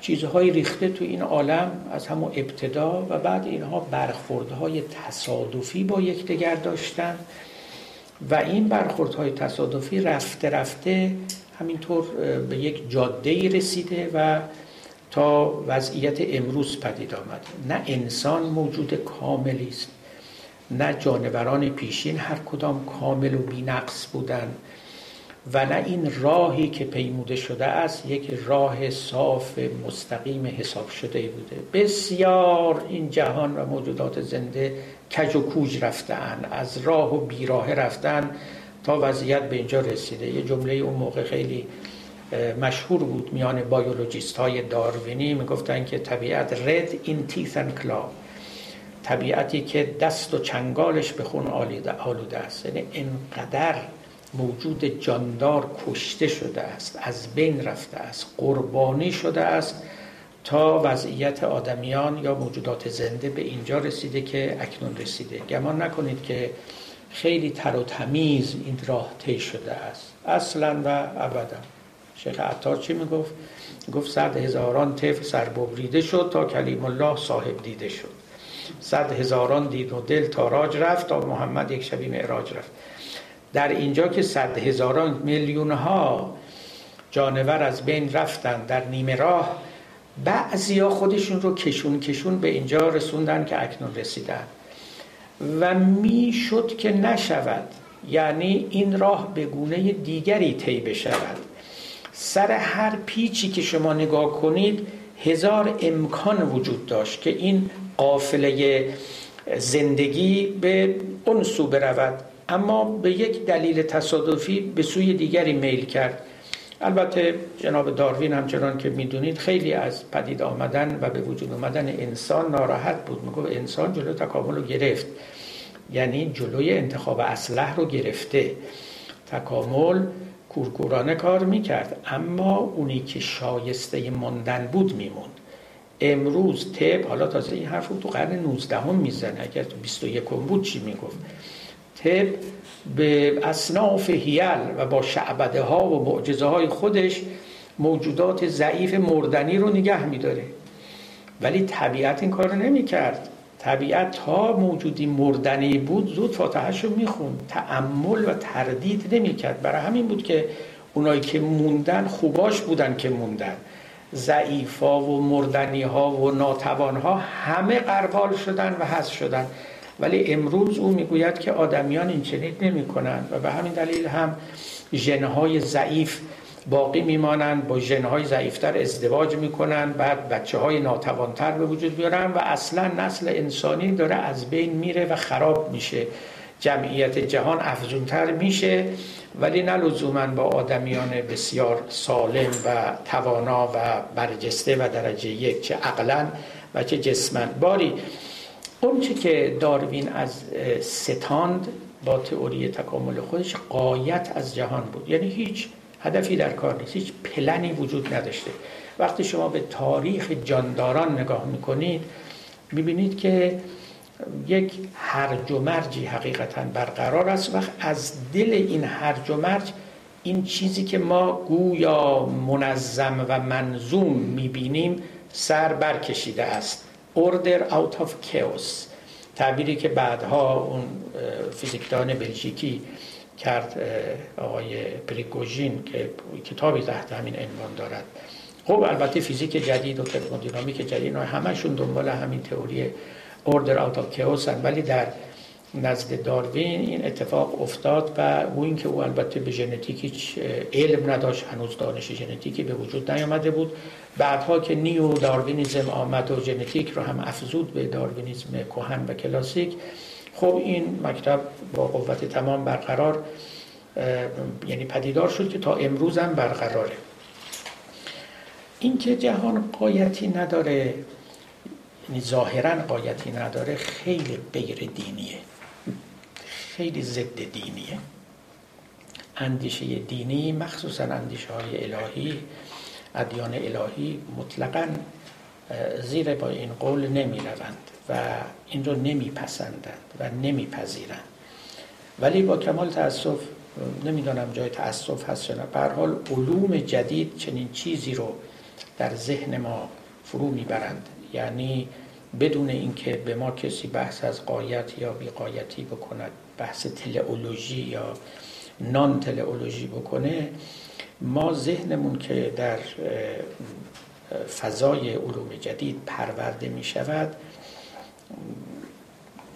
چیزهای ریخته تو این عالم از همون ابتدا و بعد اینها برخوردهای تصادفی با یکدیگر داشتن و این برخوردهای تصادفی رفته رفته همینطور به یک جاده رسیده و تا وضعیت امروز پدید آمده نه انسان موجود کاملی است. نه جانوران پیشین هر کدام کامل و بینقص بودند و نه این راهی که پیموده شده است یک راه صاف مستقیم حساب شده بوده. بسیار این جهان و موجودات زنده کج و کوج رفتن از راه و بیراه رفتن تا وضعیت به اینجا رسیده. یه جمله اون موقع خیلی مشهور بود میان بایولوژیست های داروینی می‌گفتن که طبیعت رد این تیثن کلا طبیعتی که دست و چنگالش به خون آلوده است. یعنی انقدر موجود جاندار کشته شده است از بین رفته است قربانی شده است تا وضعیت آدمیان یا موجودات زنده به اینجا رسیده که اکنون رسیده. گمان نکنید که خیلی تر و تمیز این راه طی شده است. اصلا و ابدا. شیخ عطار چی می‌گفت؟ گفت صد هزاران طفل سرببریده شد تا کلیم الله صاحب دیده شد. صد هزاران دید و دل تاراج رفت تا محمد یک شبی معراج رفت. در اینجا که صد هزاران میلیون ها جانور از بین رفتن در نیمه راه بعضی ها خودشون رو کشون کشون به اینجا رسوندن که اکنون رسیدن. و می‌شد که نشود. یعنی این راه به گونه دیگری طی بشود. سر هر پیچی که شما نگاه کنید هزار امکان وجود داشت که این قافله زندگی به اون سو برود. اما به یک دلیل تصادفی به سوی دیگری میل کرد. البته جناب داروین همچنان که می‌دونید خیلی از پدید آمدن و به وجود آمدن انسان ناراحت بود. میگو انسان جلو تکامل رو گرفت. یعنی جلوی انتخاب اسلح رو گرفته. تکامل کورکورانه کار می‌کرد اما اونی که شایسته ماندن بود میموند. امروز طب حالا تازه این حرف رو تو قرن 19 هم می‌زنه اگر تو 21 بود چی می‌گفت؟ طب به اصناف هیل و با شعبده ها و معجزه های خودش موجودات ضعیف مردنی رو نگه میداره. ولی طبیعت این کار رو نمی کرد طبیعت تا موجودی مردنی بود زود فاتحش رو می‌خوند. تعمل و تردید نمی کرد برای همین بود که اونایی که موندن خوباش بودن که موندن. ضعیفا و مردنی ها و ناتوان ها همه قربال شدن و حذف شدن. ولی امروز او می‌گوید که آدمیان این چنین نمی کنند و به همین دلیل هم ژنهای ضعیف باقی میمانند با ژنهای ضعیفتر ازدواج می‌کنن بعد بچه های ناتوانتر به وجود بیارن و اصلا نسل انسانی داره از بین میره و خراب میشه. جمعیت جهان افزونتر میشه ولی نه لزوما با آدمیان بسیار سالم و توانا و برجسته و درجه یک چه عقلا و چه جسمن باری اون چه که داروین از ستاند با تئوری تکامل خودش قایت از جهان بود. یعنی هیچ هدفی در کار نیست. هیچ پلنی وجود نداشته. وقتی شما به تاریخ جانداران نگاه می‌کنید می‌بینید که یک هرج و مرجی حقیقتا برقرار است و از دل این هرج و مرج این چیزی که ما گویا منظم و منظوم می‌بینیم سر برکشیده است. Order out of chaos. تعبیری که بعدها اون فیزیکدان بلژیکی کرد آقای پریگوژین که کتابی تحت همین عنوان دارد. خب البته فیزیک جدید و ترمودینامیک جدید همشون دنبال همین تئوری اوردر اوت اف کیوس ولی در نزد داروین این اتفاق افتاد و او اینکه او البته به ژنتیک هیچ علم نداشت هنوز دانش ژنتیکی به وجود نیامده بود. بعدها که نیو داروینیزم آمد و ژنتیک رو هم افزود به داروینیزم کهن و کلاسیک خب این مکتب با قوت تمام برقرار یعنی پدیدار شد که تا امروز هم برقراره. اینکه جهان قایتی نداره یعنی ظاهرا قایتی نداره خیلی غیر دینیه. خیلی ضد دینیه. اندیشه دینی مخصوصا اندیشه های الهی ادیان الهی مطلقا زیر با این قول نمی روند و این رو نمی پسندند و نمی پذیرند ولی با کمال تاسف نمی‌دانم جای تاسف هست یا نه حال علوم جدید چنین چیزی رو در ذهن ما فرو می‌برند. یعنی بدون اینکه به ما کسی بحث از قایت یا بیقایتی بکند بحث تلئولوژی یا نان تلئولوژی بکنه ما ذهنمون که در فضای علوم جدید پرورده می شود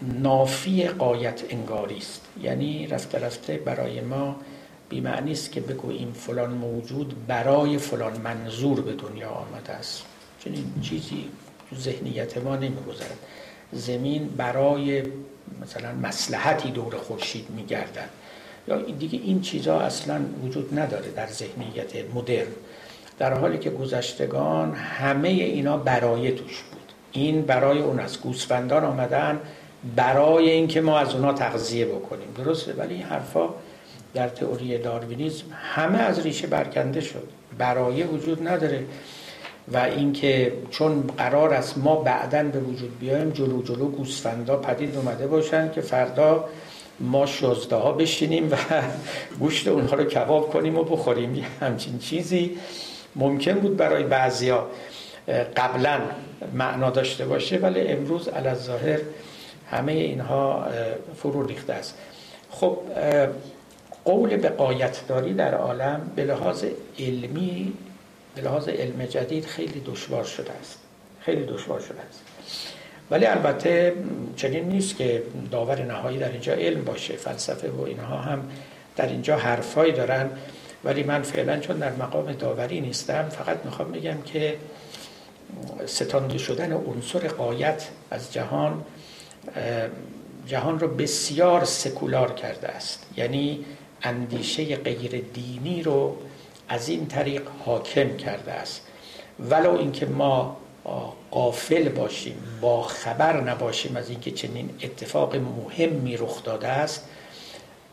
نافی قایت انگاری است. یعنی رفته رفته برای ما بیمعنی است که بگوییم فلان موجود برای فلان منظور به دنیا آمده است. چنین چیزی تو ذهنیت ما نمیگذرد زمین برای مثلا مسلحتی دور خورشید میگردد. یا دیگه این چیزها اصلا وجود نداره در ذهنیت مدرن. در حالی که گذشتگان همه اینا برای توش این برای اون از گوسفندان آمدن برای اینکه ما از اونا تغذیه بکنیم. درسته؟ ولی این حرفا در تئوری داروینیزم همه از ریشه برکنده شد. برای وجود نداره. و اینکه چون قرار است ما بعدا به وجود بیایم جلو جلو گوسفندا پدید اومده باشن که فردا ما شزده ها بشینیم و گوشت اونها رو کباب کنیم و بخوریم. همچین چیزی ممکن بود برای بعضیا. قبلا معنا داشته باشه ولی امروز ظاهر همه اینها فرو ریخته است. خب قول به داری در عالم به لحاظ علمی به لحاظ علم جدید خیلی دشوار شده است. خیلی دشوار شده است. ولی البته چنین نیست که داور نهایی در اینجا علم باشه. فلسفه و اینها هم در اینجا حرفایی دارن. ولی من فعلا چون در مقام داوری نیستم فقط می‌خوام بگم که ستانده شدن عنصر قایت از جهان جهان رو بسیار سکولار کرده است. یعنی اندیشه غیر دینی رو از این طریق حاکم کرده است. ولو اینکه ما قافل باشیم با خبر نباشیم از اینکه چنین اتفاق مهمی رخ داده است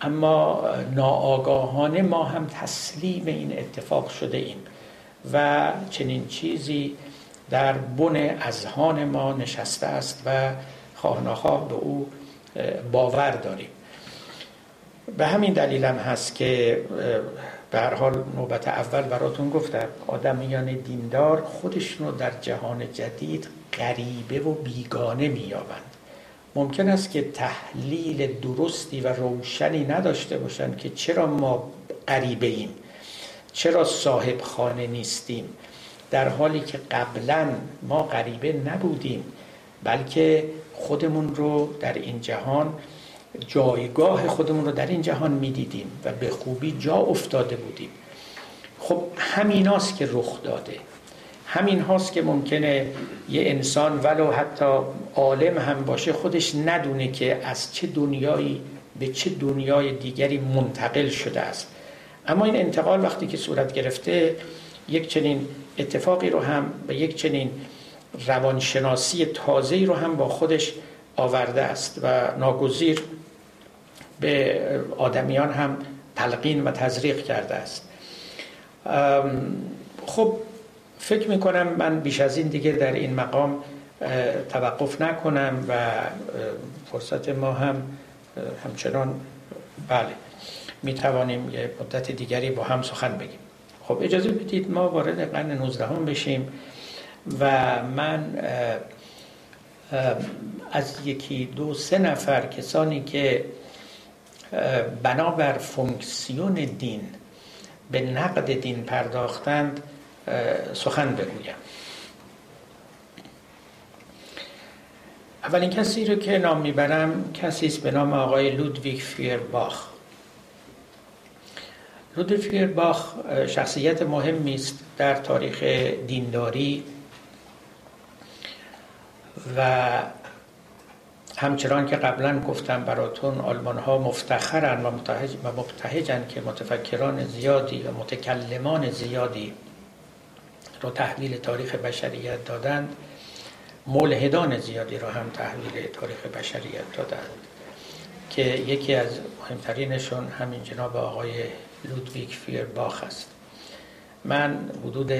اما ناآگاهانه ما هم تسلیم این اتفاق شده ایم و چنین چیزی در بن اذهان ما نشسته است و خواه به او باور داریم. به همین دلیل هم هست که به هر حال نوبت اول براتون گفتم آدمیان دیندار خودشون رو در جهان جدید غریبه و بیگانه میابند ممکن است که تحلیل درستی و روشنی نداشته باشند که چرا ما غریبه ایم چرا صاحب خانه نیستیم. در حالی که قبلا ما غریبه نبودیم بلکه خودمون رو در این جهان جایگاه خودمون رو در این جهان می‌دیدیم و به خوبی جا افتاده بودیم. خب همیناست که رخ داده. همین هاست که ممکنه یه انسان ولو حتی عالم هم باشه خودش ندونه که از چه دنیایی به چه دنیای دیگری منتقل شده است. اما این انتقال وقتی که صورت گرفته یک چنین اتفاقی رو هم و یک چنین روانشناسی تازه‌ای رو هم با خودش آورده است و ناگزیر به آدمیان هم تلقین و تزریق کرده است. خب فکر می‌کنم من بیش از این دیگه در این مقام توقف نکنم و فرصت ما هم همچنان بله می توانیم یه مدت دیگری با هم سخن بگیم. خب اجازه بدید ما وارد قرن 19 هم بشیم و من از یکی دو سه نفر کسانی که بنابر فونکسیون دین به نقد دین پرداختند سخن بگویم. اولین کسی رو که نام می‌برم کسی است به نام آقای لودویگ فیرباخ. لودویگ فیرباخ شخصیت مهمی است در تاریخ دینداری و همچنان که قبلا گفتم براتون آلمان ها مفتخرن و مبتهجن که متفکران زیادی و متکلمان زیادی رو تحویل تاریخ بشریت دادند ملحدان زیادی رو هم تحویل تاریخ بشریت دادند که یکی از مهمترینشون همین جناب آقای لودویک فیرباخ است من حدود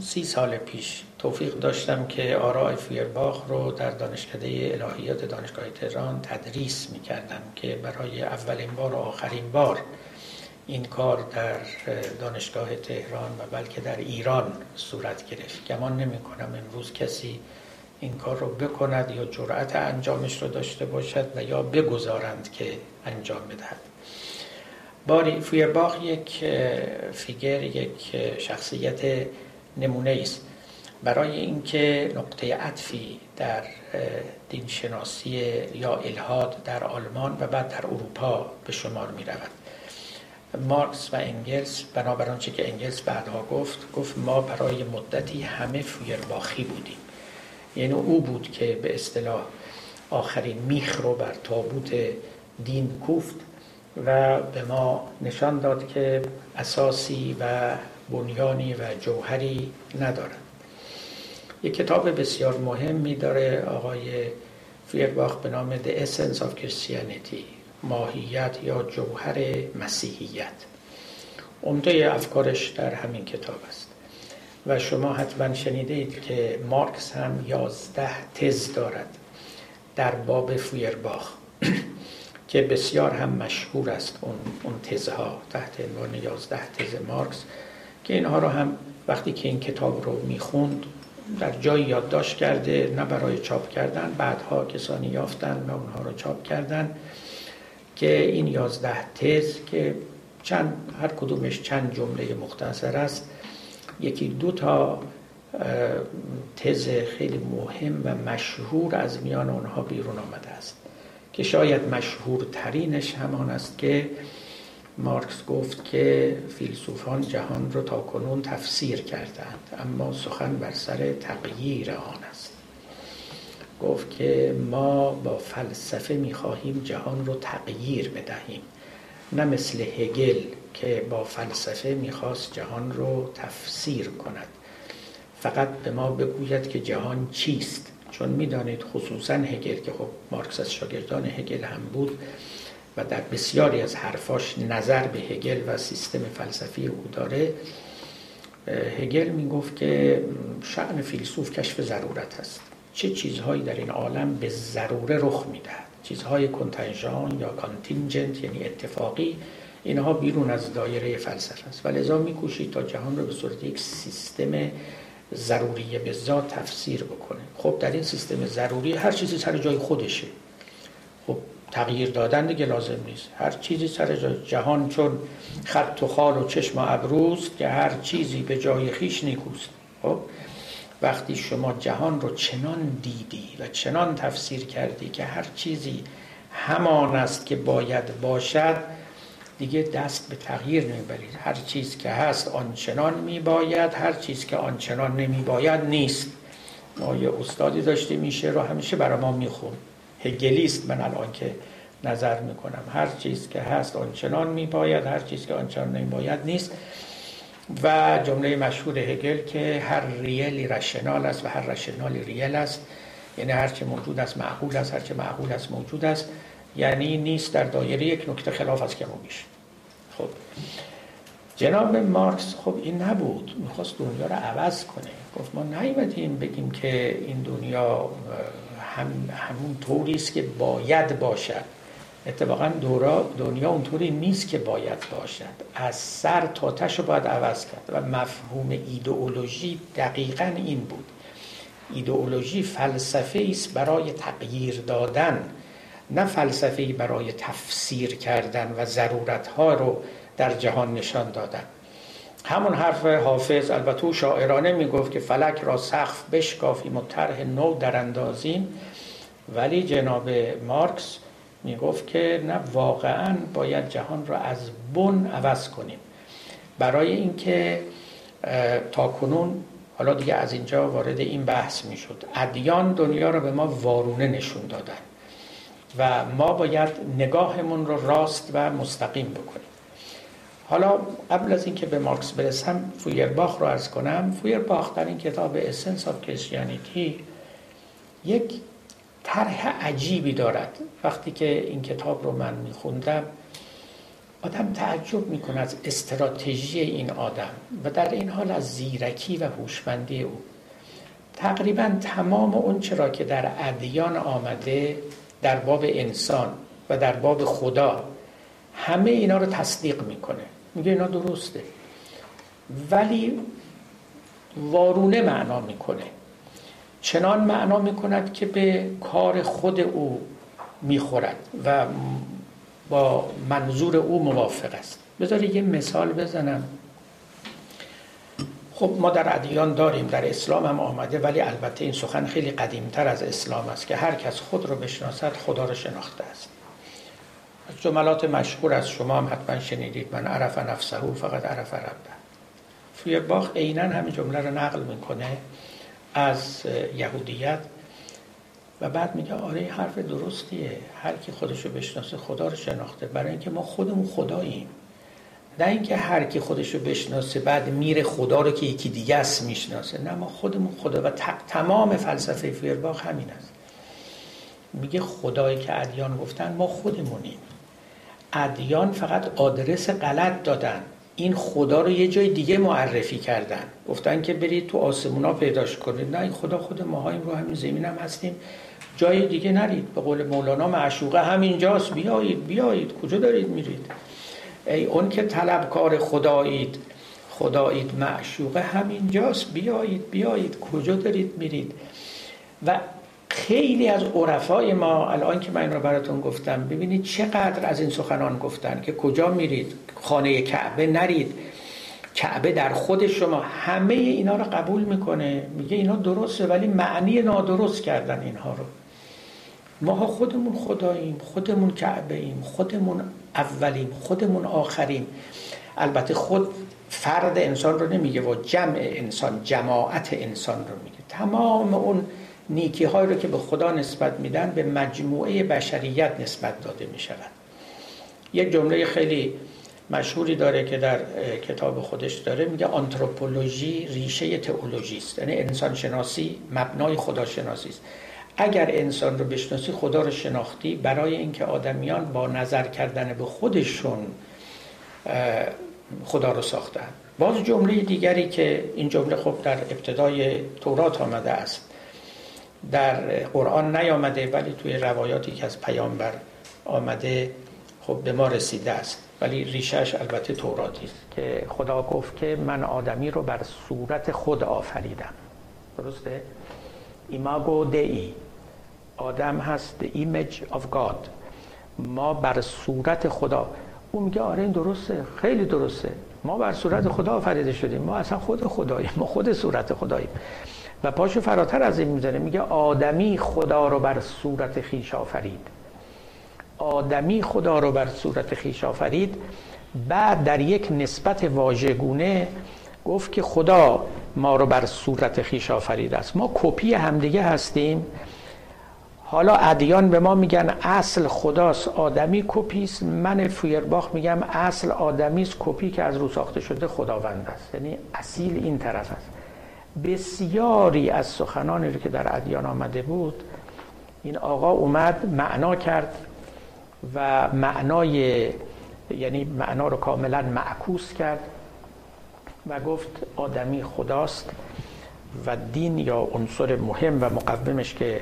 سی سال پیش توفیق داشتم که آراء فیرباخ رو در دانشکده الهیات دانشگاه تهران تدریس می کردم که برای اولین بار و آخرین بار این کار در دانشگاه تهران و بلکه در ایران صورت گرفت. گمان نمی کنم امروز کسی این کار رو بکند یا جرأت انجامش رو داشته باشد و یا بگذارند که انجام بدهد. باری فویرباخ یک فیگر یک شخصیت نمونه است. برای اینکه نقطه عطفی در دینشناسی یا الهاد در آلمان و بعد در اروپا به شمار می رود. مارکس و انگلس بنابر آنچه که انگلس بعدها گفت گفت ما برای مدتی همه فویرباخی بودیم. یعنی او بود که به اصطلاح آخرین میخ رو بر تابوت دین کوفت. و به ما نشان داد که اساسی و بنیانی و جوهری ندارد. یک کتاب بسیار مهمی داره آقای فیرباخ به نام The Essence of Christianity ماهیت یا جوهر مسیحیت. عمده افکارش در همین کتاب است. و شما حتما شنیدید که مارکس هم یازده تز دارد در باب فویرباخ که بسیار هم مشهور است اون, اون تزها تحت عنوان یازده تز مارکس که اینها رو هم وقتی که این کتاب رو می‌خوند در جایی یادداشت کرده نه برای چاپ کردن بعدها کسانی یافتن و اونها رو چاپ کردن که این یازده تز که چند هر کدومش چند جمله مختصر است. یکی دو تا تز خیلی مهم و مشهور از میان آنها بیرون آمده است. که شاید مشهورترینش همان است که مارکس گفت که فیلسوفان جهان رو تا کنون تفسیر کردند اما سخن بر سر تغییر آن است. گفت که ما با فلسفه می‌خواهیم جهان رو تغییر بدهیم نه مثل هگل که با فلسفه می‌خواست جهان رو تفسیر کند. فقط به ما بگوید که جهان چیست. چون می‌دانید خصوصا هگل که خب مارکس از شاگردان هگل هم بود و در بسیاری از حرفاش نظر به هگل و سیستم فلسفی او داره هگل می‌گفت که شعن فیلسوف کشف ضرورت است. چه چیزهایی در این عالم به ضروره رخ می‌دهد؟ چیزهای کنتنژان یا کانتینجنت یعنی اتفاقی اینها بیرون از دایره فلسفه است. و لذا میکوشید تا جهان رو به صورت یک سیستم ضروری به ذات تفسیر بکنه. خب در این سیستم ضروری هر چیزی سر جای خودشه. خب تغییر دادن دیگه لازم نیست. هر چیزی سر جای جهان چون خط و خال و چشم و ابروست که هر چیزی به جای خیش نیکوست. خب وقتی شما جهان رو چنان دیدی و چنان تفسیر کردی که هر چیزی همان است که باید باشد دیگه دست به تغییر نمی‌برید. هر چیز که هست آنچنان میباید هر چیز که آنچنان نمیباید نیست. ما یه استادی داشته میشه رو همیشه برای ما میخون هگلیست من الان که نظر می‌کنم. هر چیز که هست آنچنان میباید هر چیز که آنچنان نمیباید نیست. و جمله مشهور هگل که هر ریلی رشنال است و هر رشنالی ریل است. یعنی هرچه موجود است معقول است هرچه معقول است موجود است. یعنی نیست در دایره یک نکته خلاف از کم میشه. خب. جناب مارکس خب این نبود. می‌خواست دنیا رو عوض کنه. گفت ما نیومدیم بگیم که این دنیا هم همون طوری است که باید باشد. اتفاقا دورا دنیا اونطوری نیست که باید باشد. از سر تا تش رو باید عوض کرد. و مفهوم ایدئولوژی دقیقا این بود. ایدئولوژی فلسفه است برای تغییر دادن. نه فلسفه برای تفسیر کردن و ضرورت ها رو در جهان نشان دادن. همون حرف حافظ البته او شاعرانه می‌گفت که فلک را سقف بشکافیم و طرح نو در اندازیم. ولی جناب مارکس می‌گفت که نه واقعا باید جهان را از بن عوض کنیم. برای اینکه تا کنون حالا دیگه از اینجا وارد این بحث می‌شد. ادیان دنیا را به ما وارونه نشون دادن. و ما باید نگاهمون رو راست و مستقیم بکنیم. حالا قبل از اینکه به مارکس برسم فویرباخ رو عرض کنم. فویرباخ در این کتاب Essence of Christianity یک طرح عجیبی دارد. وقتی که این کتاب رو من میخوندم آدم تعجب می‌کنه از استراتژی این آدم و در عین حال از زیرکی و هوشمندی او. تقریبا تمام اون چه را که در ادیان آمده در باب انسان و در باب خدا همه اینا رو تصدیق می‌کنه. میگه اینا درسته. ولی وارونه معنا می‌کنه. چنان معنا می‌کند که به کار خود او می‌خورد و با منظور او موافق است. بذاری یه مثال بزنم. خب ما در ادیان داریم در اسلام هم آمده ولی البته این سخن خیلی قدیمتر از اسلام است که هر کس خود رو بشناسد خدا رو شناخته است. جملات مشهور از شما هم حتما شنیدید من عرف نفسه فقط عرف ربه. فوی باخ عینا همین جمله رو نقل می‌کنه از یهودیت و بعد میگه آره حرف درستیه. هر کی خودشو بشناسه خدا رو شناخته. برای اینکه ما خودمون خداییم. نه اینکه هر کی خودشو بشناسه بعد میره خدا رو که یکی دیگه است می‌شناسه. نه ما خودمون خدا و تمام فلسفه فیرباخ همین است. میگه خدایی که ادیان گفتن ما خودمونیم. ادیان فقط آدرس غلط دادن. این خدا رو یه جای دیگه معرفی کردن. گفتن که برید تو آسمونا پیداش کنید. نه این خدا خود ماهاییم رو همین زمین هم هستیم. جای دیگه نرید. به قول مولانا معشوقه همینجاست. بیایید بیایید. کجا دارید میرید؟ ای اون که طلبکار خدایید خدایید معشوقه همینجاست. بیایید بیایید. کجا دارید میرید؟ و خیلی از عرفای ما الان که من این رو براتون گفتم ببینید چقدر از این سخنان گفتن که کجا میرید؟ خانه کعبه نرید. کعبه در خود شما. همه اینا رو قبول می‌کنه. میگه اینا درسته ولی معنی نادرست کردن اینها رو. ما خودمون خداییم خودمون کعبه ایم خودمون اولیم خودمون آخریم. البته خود فرد انسان رو نمیگه و جمع انسان جماعت انسان رو میگه. تمام اون نیکی های رو که به خدا نسبت میدن به مجموعه بشریت نسبت داده می شود یک جمله خیلی مشهوری داره که در کتاب خودش داره میگه آنتروپولوژی ریشه تئولوژی است. یعنی انسان شناسی مبنای خداشناسی است. اگر انسان رو بشناسی خدا رو شناختی. برای اینکه آدمیان با نظر کردن به خودشون خدا رو ساختن. باز جمله دیگری که این جمله خب در ابتدای تورات آمده است. در قرآن نیامده ولی توی روایاتی که از پیامبر آمده خب به ما رسیده است. ولی ریشش البته توراتی است. که خدا گفت که من آدمی رو بر صورت خود آفریدم. درسته؟ ایماگو دی آدم هست the image of God. ما بر صورت خدا او میگه آره این درسته خیلی درسته. ما بر صورت خدا آفریده شدیم. ما اصلا خود خداییم ما خود صورت خداییم. و پاشو فراتر از این می‌زنه میگه آدمی خدا رو بر صورت خویش آفرید. آدمی خدا رو بر صورت خویش آفرید. بعد در یک نسبت واژگونه گفت که خدا ما رو بر صورت خویش آفریده است. ما کپی همدیگه هستیم. حالا ادیان به ما میگن اصل خداست آدمی کپیست. من فویرباخ میگم اصل آدمیست کپی که از رو ساخته شده خداوند است. یعنی اصیل این طرف است. بسیاری از سخنانی رو که در ادیان آمده بود این آقا اومد معنا کرد و معنای یعنی معنا رو کاملا معکوس کرد و گفت آدمی خداست و دین یا عنصر مهم و مقومش که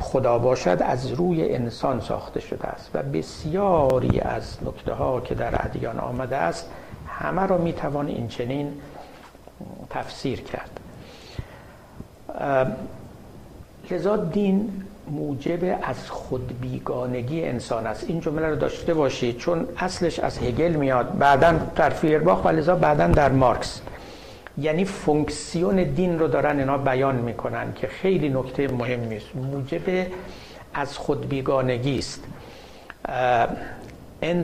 خدا باشد از روی انسان ساخته شده است و بسیاری از نکته ها که در ادیان آمده است همه را می‌توان این چنین تفسیر کرد. لذا دین موجب از خود بیگانگی انسان است. این جمله رو داشته باشید چون اصلش از هگل میاد بعدا در فیرباخ و لذا بعدا در مارکس. یعنی فونکسیون دین رو دارن اینا بیان می‌کنن که خیلی نکته مهمی است موجب از خود بیگانگی است.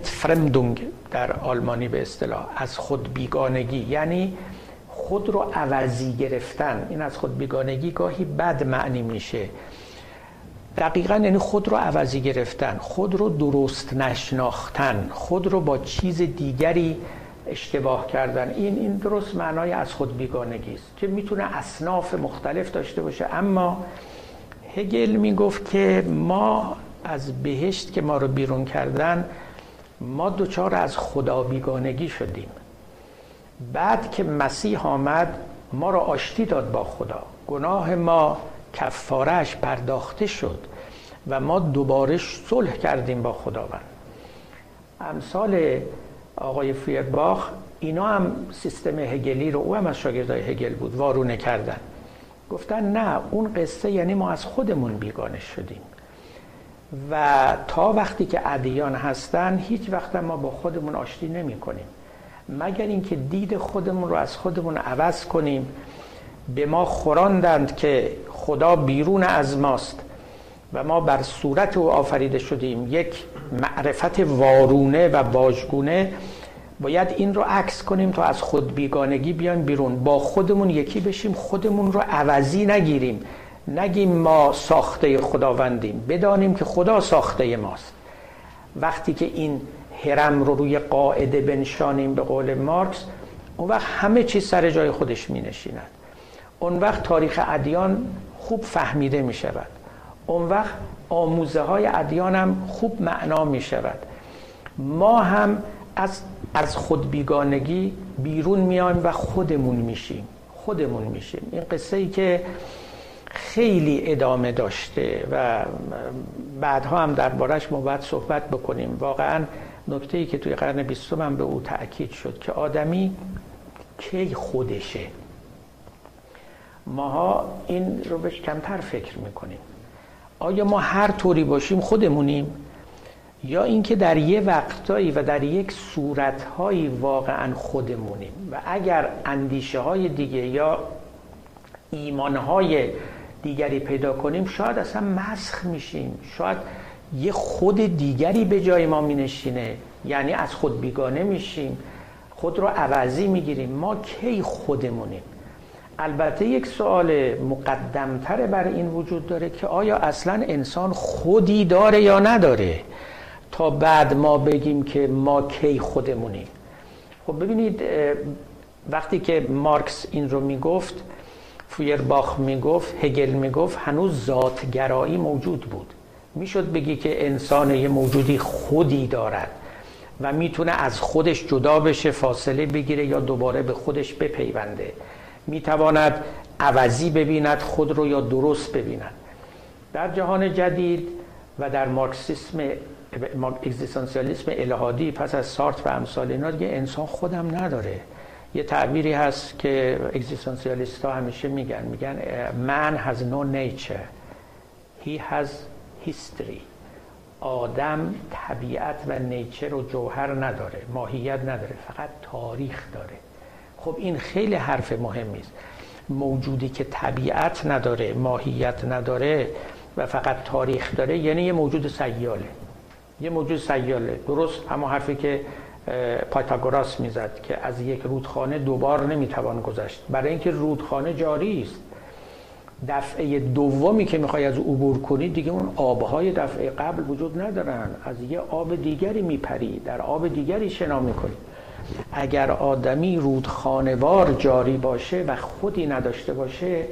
فرمدونگ در آلمانی به اصطلاح از خود بیگانگی. یعنی خود رو عوضی گرفتن. این از خود بیگانگی گاهی بد معنی میشه. دقیقا یعنی خود رو عوضی گرفتن خود رو درست نشناختن خود رو با چیز دیگری اشتباه کردن. این این درست معنای از خود بیگانگی است که می‌تونه اصناف مختلف داشته باشه. اما هگل می‌گفت که ما از بهشت که ما رو بیرون کردن ما دوچار از خدا بیگانگی شدیم. بعد که مسیح آمد ما را آشتی داد با خدا. گناه ما کفارش پرداخته شد و ما دوباره صلح کردیم با خداوند. امثال آقای فیرباخ اینا هم سیستم هگلی رو او هم از شاگردای هگل بود وارونه کردن. گفتن نه اون قصه یعنی ما از خودمون بیگانه شدیم. و تا وقتی که ادیان هستن هیچ وقت ما با خودمون آشتی نمی کنیم. مگر اینکه دید خودمون رو از خودمون عوض کنیم. به ما خوراندند که خدا بیرون از ماست. و ما بر صورت او آفریده شدیم. یک معرفت وارونه و واژگونه. باید این رو عکس کنیم تا از خود بیگانگی بیایم بیرون. با خودمون یکی بشیم خودمون رو عوضی نگیریم. نگیم ما ساخته خداوندیم. بدانیم که خدا ساخته ماست. وقتی که این هرم رو روی قاعده بنشانیم به قول مارکس اون وقت همه چیز سر جای خودش می نشیند اون وقت تاریخ ادیان خوب فهمیده می شود اون وقت آموزه های ادیان هم خوب معنا می شود ما هم از, از خود بیگانگی بیرون میایم و خودمون میشیم. خودمون میشیم. این قصه ای که خیلی ادامه داشته و بعدها هم دربارش ما باید صحبت بکنیم. واقعا نکته ای که توی قرن بیستم هم به او تأکید شد که آدمی کی خودشه. ماها این رو بهش کمتر فکر می‌کنیم. آیا ما هر طوری باشیم خودمونیم؟ یا اینکه در یه وقتایی و در یک صورتهایی واقعا خودمونیم و اگر اندیشه های دیگه یا ایمانهای دیگری پیدا کنیم شاید اصلا مسخ میشیم. شاید یه خود دیگری به جای ما مینشینه یعنی از خود بیگانه میشیم. خود رو عوضی می‌گیریم. ما کی خودمونیم؟ البته یک سوال مقدمتر بر این وجود داره که آیا اصلا انسان خودی داره یا نداره؟ تا بعد ما بگیم که ما کی خودمونیم خب ببینید وقتی که مارکس این رو می‌گفت فویرباخ می‌گفت هگل می‌گفت هنوز ذاتگرایی موجود بود. می‌شد بگی که انسان یه موجودی خودی دارد و می‌تونه از خودش جدا بشه فاصله بگیره یا دوباره به خودش بپیونده. می‌تواند عوضی ببیند خود رو یا درست ببیند. در جهان جدید و در مارکسیسم اگزیستانسیالیسم الهادی پس از سارت و امثال اینا دیگه انسان خودم نداره. یه تعبیری هست که اگزیستانسیالیست ها همیشه میگن. میگن man has no nature. He has history. آدم طبیعت و نیچر و جوهر نداره ماهیت نداره فقط تاریخ داره. خب این خیلی حرف مهمی است موجودی که طبیعت نداره ماهیت نداره و فقط تاریخ داره یعنی یه موجود سیاله. یه موجود سیاله. درست اما حرفی که پایتاگوراس می‌زد که از یک رودخانه دوبار نمی‌توان گذشت. برای اینکه رودخانه جاری است. دفعه دومی که می‌خوای از عبور کنی دیگه اون آبهای دفعه قبل وجود ندارن. از یه آب دیگری میپری در آب دیگری شنا می‌کنی. اگر آدمی رودخانوار جاری باشه و خودی نداشته باشه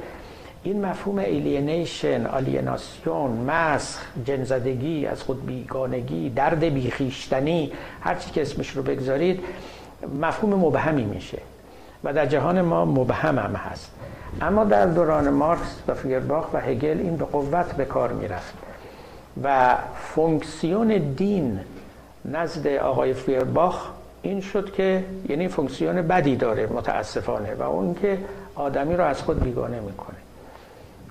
این مفهوم alienation، آلیناسیون، مسخ، جنزدگی، از خود بیگانگی، درد بی‌خویشتنی هر چی که اسمش رو بگذارید مفهوم مبهمی میشه و در جهان ما مبهم هم هست. اما در دوران مارکس و فویرباخ و هگل این به قوت به کار می‌رفت و فونکسیون دین نزد آقای فیرباخ این شد که یعنی فونکسیون بدی داره متاسفانه و اون که آدمی رو از خود بیگانه می‌کنه.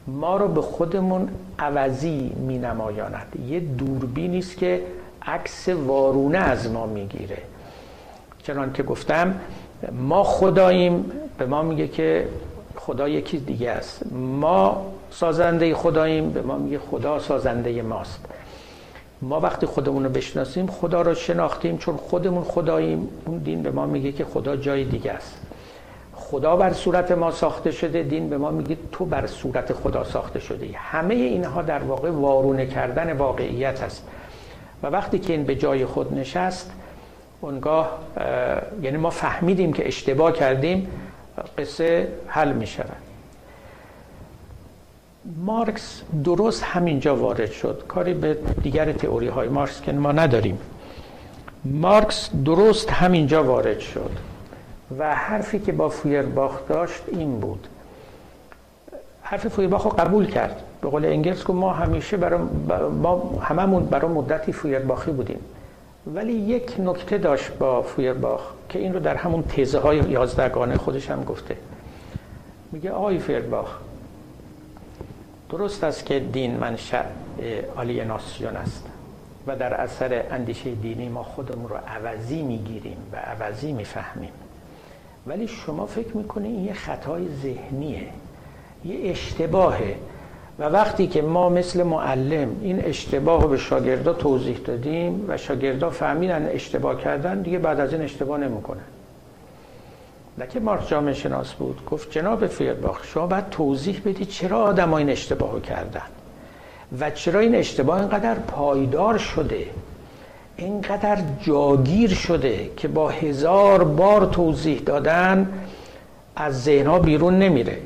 ما رو به خودمون عوضی می نمایاند یه دوربینی است که عکس وارونه از ما می‌گیره. چنان که گفتم ما خداییم به ما میگه که خدا یکی دیگه است. ما سازنده خداییم به ما میگه خدا سازنده ماست. ما وقتی خودمون رو بشناسیم خدا رو شناختیم چون خودمون خداییم. اون دین به ما میگه که خدا جای دیگه است. خدا بر صورت ما ساخته شده دین به ما میگه تو بر صورت خدا ساخته شده. همه اینها در واقع وارونه کردن واقعیت است. و وقتی که این به جای خود نشست اونگاه یعنی ما فهمیدیم که اشتباه کردیم قصه حل می شود مارکس درست همینجا وارد شد. کاری به دیگر تئوری های مارکس که ما نداریم. مارکس درست همینجا وارد شد و حرفی که با فویرباخ داشت این بود. حرف فویرباخ رو قبول کرد. به قول انگلس ما همیشه برای ما هممون برای مدتی فویرباخی بودیم. ولی یک نکته داشت با فویرباخ که این رو در همون تزه های یازدگانه خودش هم گفته. میگه آقای فویرباخ درست است که دین منشأ آلیناسیون است و در اثر اندیشه دینی ما خودمون رو عوضی می‌گیریم و عوضی می‌فهمیم. ولی شما فکر می‌کنید این یه خطای ذهنیه یه اشتباهه و وقتی که ما مثل معلم این اشتباه رو به شاگردا توضیح دادیم و شاگردا فهمیدن اشتباه کردن دیگه بعد از این اشتباه نمی‌کنن. که مارک جامعه شناس بود گفت جناب فیرباخ شما باید توضیح بدید چرا آدم این اشتباه رو کردن و چرا این اشتباه اینقدر پایدار شده اینقدر جاگیر شده که با هزار بار توضیح دادن از ذهنها بیرون نمیره.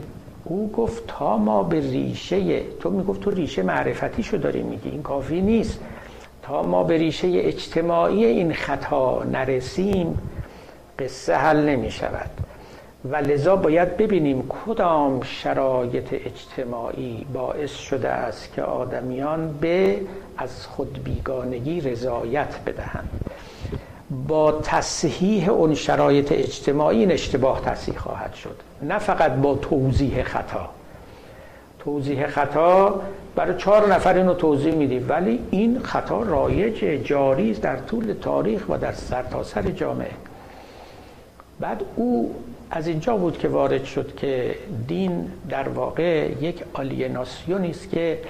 او گفت تا ما به ریشه تو می‌گفت تو ریشه معرفتیشو داری میگی این کافی نیست. تا ما به ریشه اجتماعی این خطا نرسیم قصه حل نمی شود. و لذا باید ببینیم کدام شرایط اجتماعی باعث شده است که آدمیان به از خود بیگانگی رضایت بدهند. با تصحیح اون شرایط اجتماعی این اشتباه تصحیح خواهد شد. نه فقط با توضیح خطا. توضیح خطا برای چهار نفر اینو توضیح میدیم ولی این خطا رایج جاری در طول تاریخ و در سرتاسر سر جامعه. بعد او از اینجا بود که وارد شد که دین در واقع یک آلیناسیونی است که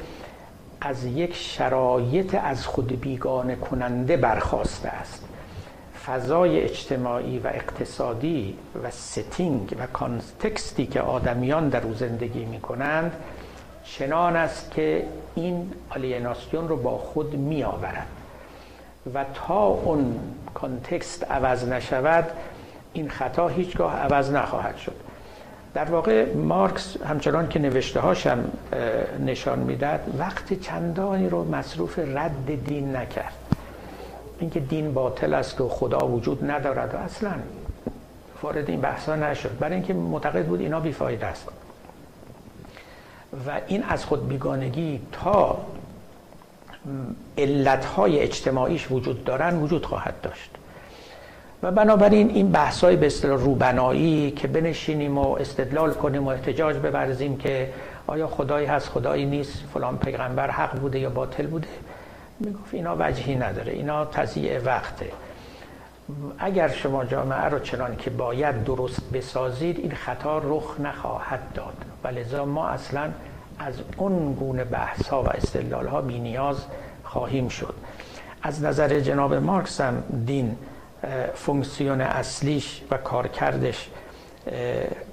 از یک شرایط از خود بیگانه کننده برخاسته است. فضای اجتماعی و اقتصادی و setting و context ی که آدمیان در او زندگی می کنند چنان است که این آلیناسیون رو با خود می آورد و تا اون context عوض نشود این خطا هیچگاه عوض نخواهد شد. در واقع مارکس همچنان که نوشته هاشم نشان می‌داد وقت چندانی رو مصروف رد دین نکرد. اینکه دین باطل است و خدا وجود ندارد و اصلا وارد این بحثا نشد. برای اینکه معتقد بود اینا بیفاید است. و این از خود بیگانگی تا علتهای اجتماعیش وجود دارن وجود خواهد داشت. و بنابراین این بحثای به اصطلاح روبنایی که بنشینیم و استدلال کنیم و احتجاج ببرزیم که آیا خدایی هست خدایی نیست فلان پیغمبر حق بوده یا باطل بوده می‌گفت اینا وجهی نداره اینا تضییع وقته. اگر شما جامعه رو چنان که باید درست بسازید این خطا رخ نخواهد داد. و لذا ما اصلا از اون گونه بحث ها و استدلال ها بی نیاز خواهیم شد. از نظر جناب مارکس هم دین فونکسیون اصلیش و کارکردش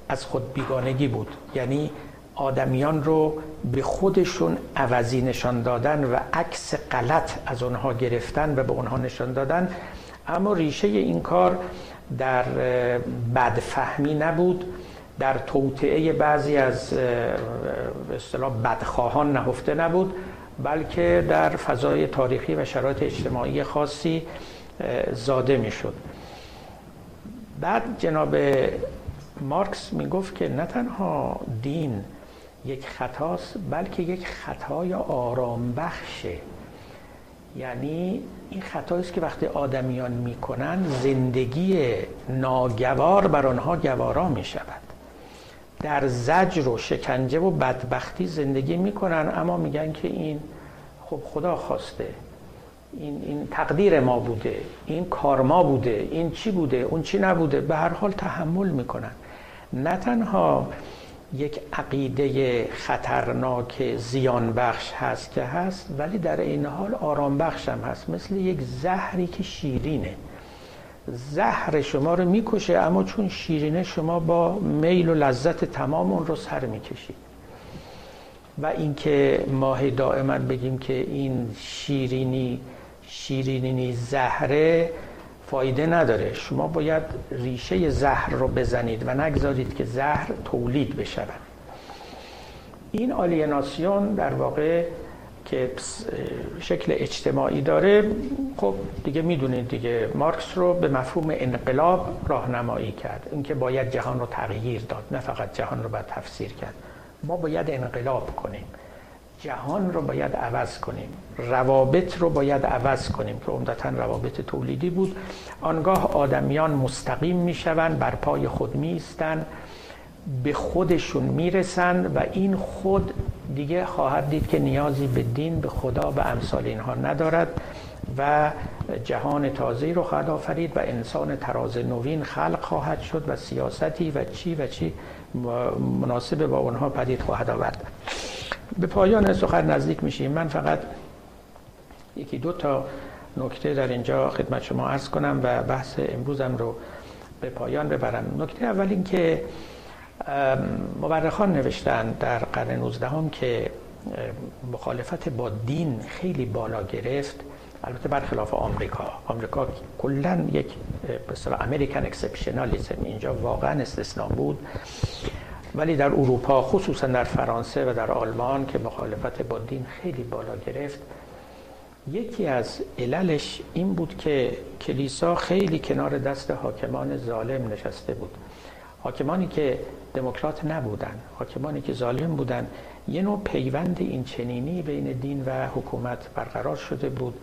از خود بیگانگی بود. یعنی آدمیان رو به خودشون عوضی نشان دادن و عکس غلط از اونها گرفتن و به اونها نشان دادن. اما ریشه این کار در بدفهمی نبود. در توطعه بعضی از اصطلاح بدخواهان نهفته نبود بلکه در فضای تاریخی و شرایط اجتماعی خاصی زاده می‌شد. بعد جناب مارکس می‌گفت که نه تنها دین یک خطاست بلکه یک خطای آرام بخشه یعنی این خطایی است که وقتی آدمیان می‌کنن زندگی ناگوار بر آنها گوارا می شود در زجر و شکنجه و بدبختی زندگی می‌کنن اما میگن که این خب خدا خواسته. این, این تقدیر ما بوده این کار ما بوده این چی بوده اون چی نبوده به هر حال تحمل می‌کنن. نه تنها یک عقیده خطرناک زیان بخش هست که هست ولی در این حال آرام بخش هم هست. مثل یک زهری که شیرینه. زهر شما رو می‌کشه اما چون شیرینه شما با میل و لذت تمام اون رو سر می‌کشید. و اینکه ماه دائما بگیم که این شیرینی شیرینی زهره فایده نداره. شما باید ریشه زهر رو بزنید و نگذارید که زهر تولید بشود. این آلیناسیون در واقع که شکل اجتماعی داره خب دیگه می‌دونید دیگه. مارکس رو به مفهوم انقلاب راهنمایی کرد. اینکه باید جهان رو تغییر داد نه فقط جهان رو باید تفسیر کرد. ما باید انقلاب کنیم. جهان رو باید عوض کنیم. روابط رو باید عوض کنیم که عمدتا روابط تولیدی بود. آنگاه آدمیان مستقیم می‌شوند بر پای خود میستن به خودشون می‌رسند و این خود دیگه خواهد دید که نیازی به دین به خدا و امثال اینها ندارد و جهان تازه رو خواهد آفرید و انسان تراز نوین خلق خواهد شد و سیاستی و چی و چی مناسب با اونها پدید خواهد آورد. به پایان سخن نزدیک میشیم. من فقط یکی دو تا نکته در اینجا خدمت شما عرض کنم و بحث امروزم رو به پایان ببرم. نکته اول این که مورخان نوشتن در قرن 19 هم که مخالفت با دین خیلی بالا گرفت. البته برخلاف آمریکا. آمریکا کلا یک به امریکن اکسپشنالیسم اینجا واقعا استثنا بود. ولی در اروپا خصوصا در فرانسه و در آلمان که مخالفت با دین خیلی بالا گرفت یکی از عللش این بود که کلیسا خیلی کنار دست حاکمان ظالم نشسته بود. حاکمانی که دموکرات نبودن حاکمانی که ظالم بودن یه نوع پیوند این چنینی بین دین و حکومت برقرار شده بود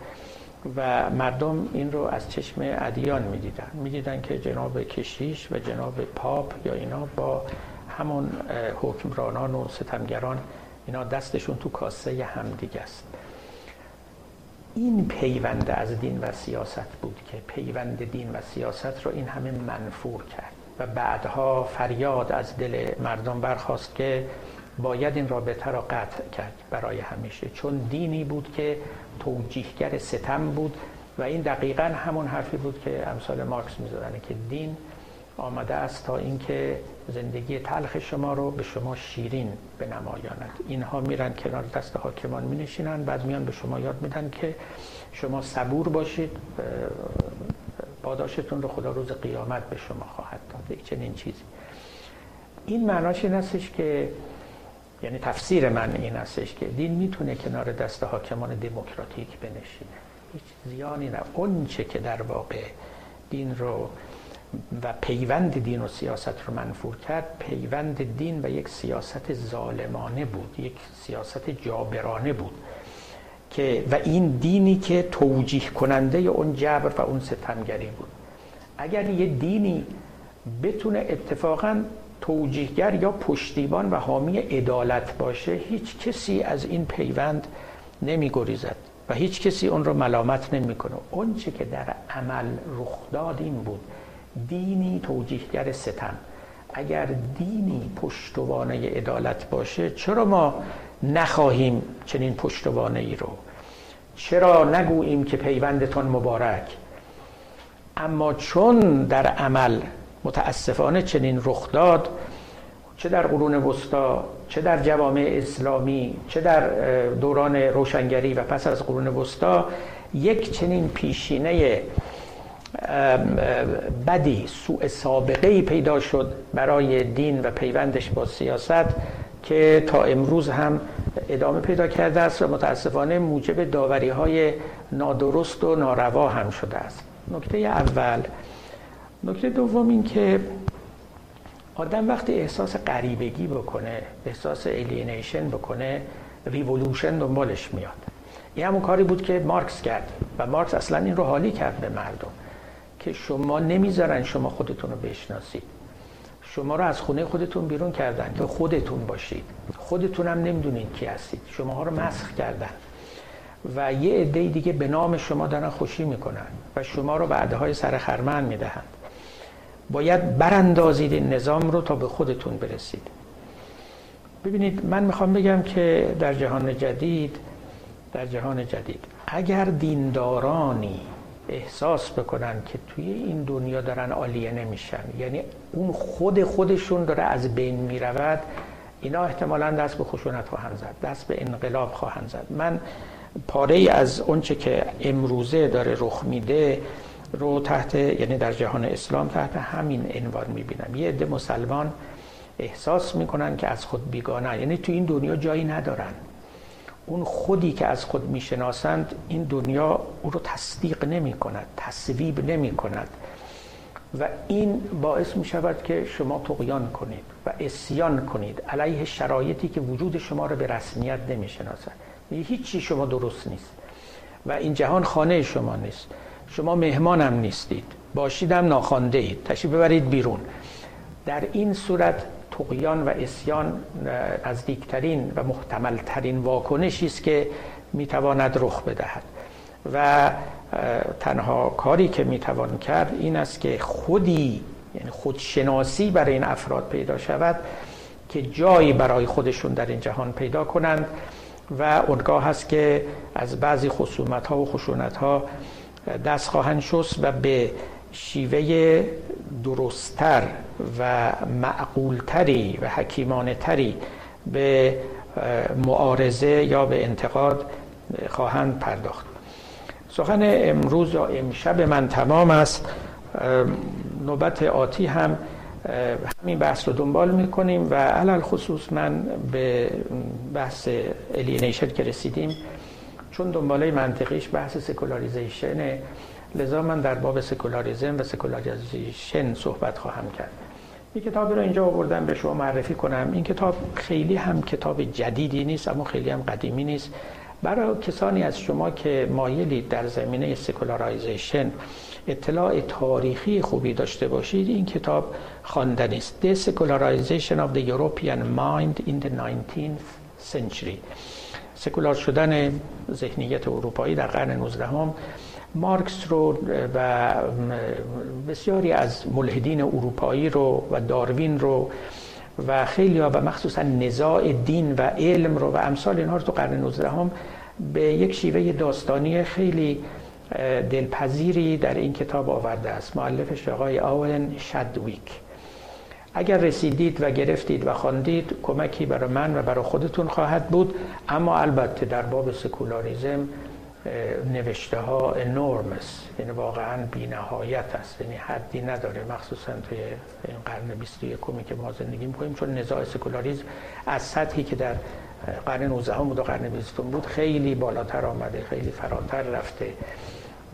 و مردم این رو از چشم ادیان می‌دیدن. می‌دیدن که جناب کشیش و جناب پاپ یا اینا با همون حکمرانان و ستمگران اینا دستشون تو کاسه همدیگه است. این پیوند از دین و سیاست بود که پیوند دین و سیاست رو این همه منفور کرد و بعدها فریاد از دل مردم برخواست که باید این رابطه را قطع کرد برای همیشه. چون دینی بود که توجیهگر ستم بود و این دقیقا همون حرفی بود که امثال مارکس می‌زدن که دین آمده است تا اینکه زندگی تلخ شما رو به شما شیرین بنمایاند. اینها میرن کنار دست حاکمان می نشینن بعد میان به شما یاد میدن که شما صبور باشید پاداشتون رو خدا روز قیامت به شما خواهد داد. یک چنین چیزی. این معناش این هستش که یعنی تفسیر من این هستش که دین می‌تونه کنار دست حاکمان دموکراتیک بنشینه. هیچ زیانی نه. اون چه که در واقع دین رو و پیوند دین و سیاست رو منفور کرد. پیوند دین و یک سیاست ظالمانه بود یک سیاست جابرانه بود که و این دینی که توجیه کننده اون جبر و اون ستمگری بود. اگر یه دینی بتونه اتفاقا توجیهگر یا پشتیبان و حامی عدالت باشه هیچ کسی از این پیوند نمی گریزد و هیچ کسی اون رو ملامت نمی‌کنه. اون چه که در عمل رخ داد این بود. دینی توجیهگر ستم. اگر دینی پشتوانه عدالت باشه چرا ما نخواهیم چنین پشتوانه ای رو؟ چرا نگوییم که پیوندتان مبارک؟ اما چون در عمل متاسفانه چنین رخ داد چه در قرون وسطا چه در جوامع اسلامی چه در دوران روشنگری و پس از قرون وسطا یک چنین پیشینه بدی سوء سابقه ای پیدا شد برای دین و پیوندش با سیاست که تا امروز هم ادامه پیدا کرده است و متاسفانه موجب داوری های نادرست و ناروا هم شده است. نکته اول. نکته دوم این که آدم وقتی احساس غریبگی بکنه احساس alienation بکنه ریولوشن دنبالش میاد. این همون کاری بود که مارکس کرد و مارکس اصلا این رو حالی کرد به مردم. که شما نمی‌ذارن شما خودتون رو بشناسید. شما رو از خونه خودتون بیرون کردن که خودتون باشید. خودتون هم نمی‌دونید کی هستید. شما رو مسخ کردن. و یه عده دیگه به نام شما دارن خوشی می‌کنن و شما رو بعدهای سر خرمن می‌دهند. باید براندازید این نظام رو تا به خودتون برسید. ببینید من می‌خوام بگم که در جهان جدید در جهان جدید اگر دیندارانی احساس بکنن که توی این دنیا دارن عالیه نمیشن. یعنی اون خود خودشون داره از بین می‌رود. اینا احتمالا دست به خشونت خواهند زد دست به انقلاب خواهند زد. من پاره ای از اونچه که امروزه داره رخ میده رو تحت یعنی در جهان اسلام تحت همین عنوان می‌بینم. یه عده مسلمان احساس می‌کنن که از خود بیگانه. یعنی تو این دنیا جایی ندارن. اون خودی که از خود می‌شناسند این دنیا او رو تصدیق نمی کند تصویب نمی کند و این باعث می شود که شما تقیان کنید و اسیان کنید علیه شرایطی که وجود شما رو به رسمیت نمی شناسند هیچی شما درست نیست. و این جهان خانه شما نیست. شما مهمانم نیستید. باشیدم ناخوانده اید. تشریف ببرید بیرون. در این صورت تقیان و اسیان نزدیکترین و محتملترین واکنشی است که می‌تواند رخ بدهد. و تنها کاری که می‌توان کرد این است که خودی یعنی خودشناسی برای این افراد پیدا شود که جایی برای خودشون در این جهان پیدا کنند و اونگاه هست که از بعضی خصومت ها و خشونت ها دست خواهند شست و به شیوه درستتر و معقولتری و حکیمانه تری به معارضه یا به انتقاد خواهند پرداخت. سخن امروز یا امشب من تمام است. نوبت آتی هم همین بحث رو دنبال می‌کنیم و علی الخصوص من به بحث alienation که رسیدیم چون دنباله منطقیش بحث secularization ه لذا من در باب secularism و secularization صحبت خواهم کرد. این کتاب رو اینجا آوردم به شما معرفی کنم. این کتاب خیلی هم کتاب جدیدی نیست اما خیلی هم قدیمی نیست. برای کسانی از شما که مایلید در زمینه secularization اطلاع تاریخی خوبی داشته باشید این کتاب خواندنی است The Secularization of the European Mind in the 19th Century. سکولار شدن ذهنیت اروپایی در قرن 19 هم مارکس رو و بسیاری از ملحدین اروپایی رو و داروین رو و خیلی ها و مخصوصا نزاع دین و علم رو و امثال اینها رو تو قرن 19 هم به یک شیوه داستانی خیلی دلپذیری در این کتاب آورده است. معلفش آقای آولن شدویک اگر رسیدید و گرفتید و خواندید کمکی برای من و برای خودتون خواهد بود اما البته در باب سکولاریزم نوشته ها انورمس یعنی واقعا بی نهایت است. یعنی حدی نداره. مخصوصا توی این قرن 21 که ما زندگی می‌کنیم چون نزاع سکولاریزم از سطحی که در قرن 19 بود و قرن 20 بود خیلی بالاتر آمده خیلی فراتر رفته.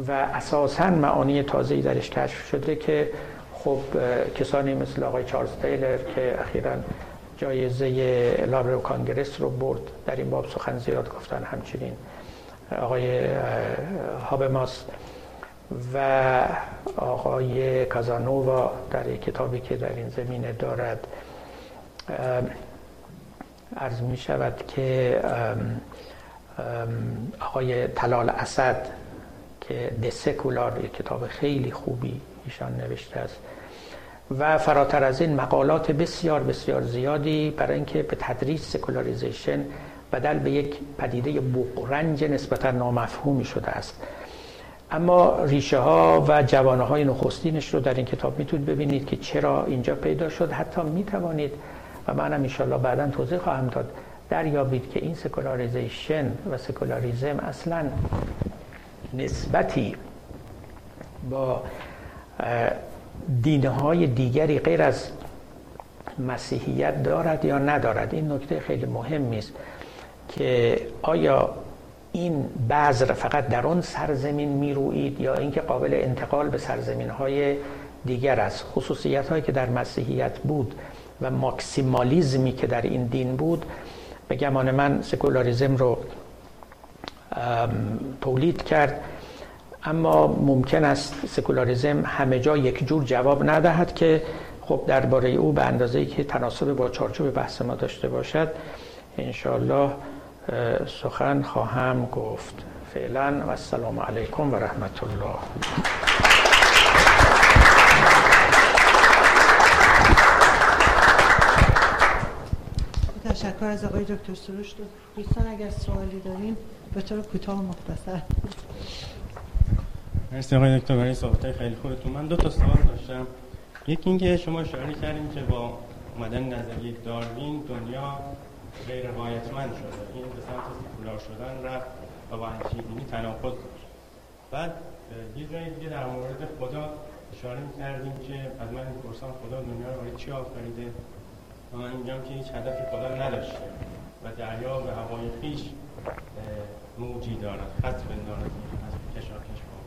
و اساسا معانی تازه‌ای درش کشف شده که خب کسانی مثل آقای چارلز تیلر که اخیرا جایزه لابر کانگرس رو برد در این باب سخن زیاد گفتن همچنین. آقای هابماس و آقای کازانووا در یک کتابی که در این زمینه دارد. عرض می شود که آقای تلال اسد که دسکولار یک کتاب خیلی خوبی ایشان نوشته است. و فراتر از این مقالات بسیار بسیار زیادی برای اینکه به تدریس سکولاریزیشن بدل به یک پدیده بغرنج نسبتا نامفهومی شده است. اما ریشه ها و جوانه های نخستینش رو در این کتاب می‌تونید ببینید که چرا اینجا پیدا شد. حتی می‌توانید و منم انشالله بعدا توضیح خواهم داد دریابید که این secularization و secularism اصلا نسبتی با دینهای دیگری غیر از مسیحیت دارد یا ندارد. این نکته خیلی مهمی است که آیا این بذر فقط در اون سرزمین می‌روید یا اینکه قابل انتقال به سرزمین های دیگر است؟ خصوصیت هایی که در مسیحیت بود و ماکسیمالیزمی که در این دین بود به گمان من سکولاریزم رو تولید کرد. اما ممکن است سکولاریزم همه جا یک جور جواب ندهد که خب درباره او به اندازه که تناسب با چارچوب بحث ما داشته باشد انشاءالله سخن خواهم گفت. فعلا و السلام علیکم و رحمت الله تشکر از آقای دکتر سروش. دوستان اگر سوالی دارین به طور کوتاه و مختصر. مرسی آقای دکتر برای صحبت خیلی خوبتون. من دو تا سوال داشتم. یکی اینکه شما اشاره کردیم که با اومدن نظریه داروین دنیا غیر رایتمند شده. این به سمت سکولار شدن رفت و با انشیدینی تناقض داشت بعد یه جایی دیگه در مورد خدا اشاره کردیم که از من می‌پرسم خدا دنیا رو برای چی آفریده؟ و من میگم که هیچ هدفی خدا نداشته و دریا به هوای خیش موجی دارد خط بندارد از کشاکش با.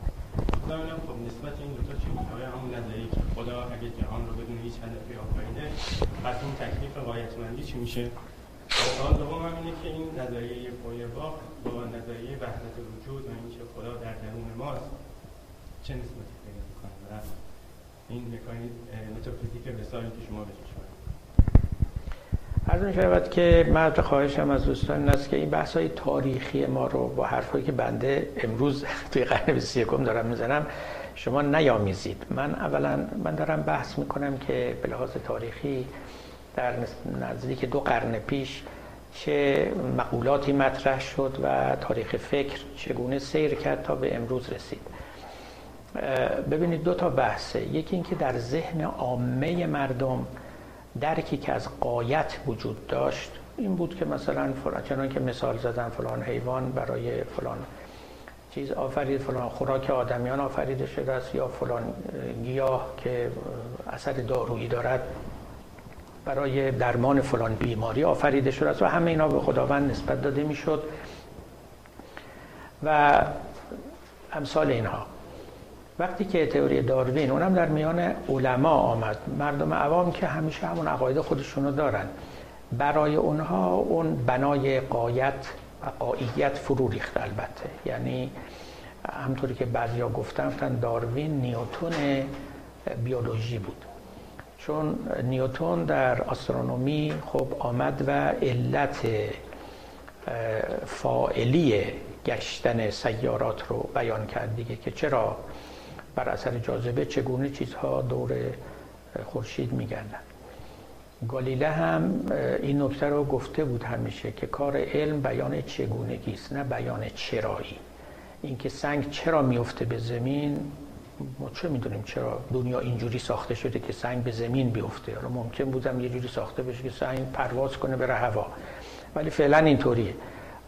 خدا میگم خب نسبت این دوتا چی میشه همون نظری که خدا اگه جهان رو بدون هیچ هدفی آفریده پس این تکلیف قایتمندی چی میشه؟ سوال دوم هم اینه که این نظریه فویرباخ با نظریه وحدت وجود و اینکه خدا در درون ماست چه نسبتی پیدا می‌کنه؟ این مکانیزم متافیزیک رسالی که شما بهش از می شود که من خواهشم از دوستان این است که این بحث های تاریخی ما رو با حرفایی که بنده امروز توی قرن 21 دارم می‌زنم شما نیامیزید. من اولا من دارم بحث می‌کنم که به لحاظ تاریخی در نزدیک دو قرن پیش چه مقولاتی مطرح شد و تاریخ فکر چگونه سیر کرد تا به امروز رسید. ببینید دو تا بحثه یکی اینکه در ذهن عامه مردم درکی که از قایت وجود داشت این بود که مثلا فلان چنان که مثال زدن فلان حیوان برای فلان چیز آفرید فلان خوراک آدمیان آفریده شده است یا فلان گیاه که اثر دارویی دارد. برای درمان فلان بیماری آفریده شده است و همه اینا به خداوند نسبت داده می‌شد. و امثال اینها. وقتی که تئوری داروین اونم در میان علما آمد. مردم عوام که همیشه همون عقاید خودشونو دارن. برای اونها اون بنای قایت و قاییت فرو ریخت البته. یعنی همطوری که بعضیا گفتن داروین نیوتون بیولوژی بود. چون نیوتون در آسترونومی خب آمد و علت فائلی گشتن سیارات رو بیان کرد دیگه که چرا؟ بر اثر جاذبه چگونه چیزها دور خورشید میگردن. گالیله هم این نکته رو گفته بود همیشه که کار علم بیان چگونگی است نه بیان چرایی. اینکه سنگ چرا میفته به زمین؟ ما چه می‌دونیم چرا دنیا اینجوری ساخته شده که سنگ به زمین بیفته؟ حالا ممکن بودم یه جوری ساخته بشه که سنگ پرواز کنه بره هوا. ولی فعلا اینطوریه.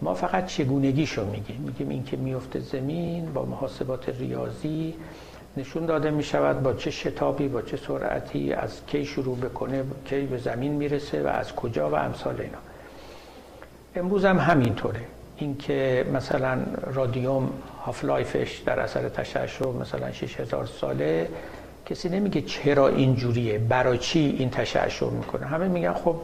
ما فقط چگونگیشو میگیم. میگیم اینکه میفته زمین با محاسبات ریاضی نشون داده می شود با چه شتابی با چه سرعتی از کی شروع بکنه کی به زمین می‌رسه و از کجا و امثال اینا. امروز هم همینطوره. اینکه مثلا رادیوم هاف لایفش در اثر تشعشع مثلا 6000 ساله. کسی نمیگه چرا اینجوریه؟ برای چی این تشعشع می‌کنه؟ همه میگن خب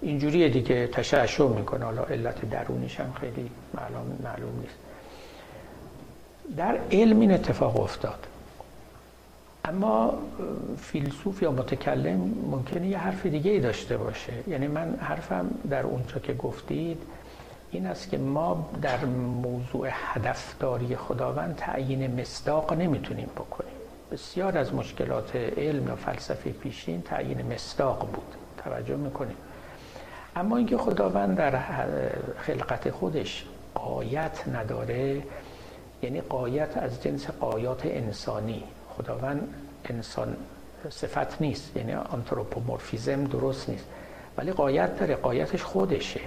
اینجوریه دیگه تشعشع می‌کنه. حالا علت درونیش هم خیلی معلوم, معلوم نیست. در علم این اتفاق افتاد. اما فیلسوف یا متکلم ممکنه یه حرف دیگه ای داشته باشه. یعنی من حرفم در اونجا که گفتید این است که ما در موضوع هدفداری خداوند تعیین مصداق نمی‌تونیم بکنیم. بسیار از مشکلات علم یا فلسفه پیشین تعیین مصداق بود. توجه می‌کنیم. اما اینکه خداوند در خلقت خودش قایت نداره یعنی قایت از جنس قایات انسانی. خداوند انسان صفت نیست یعنی آنتروپومورفیزم درست نیست. ولی قایت داره قایتش خودشه.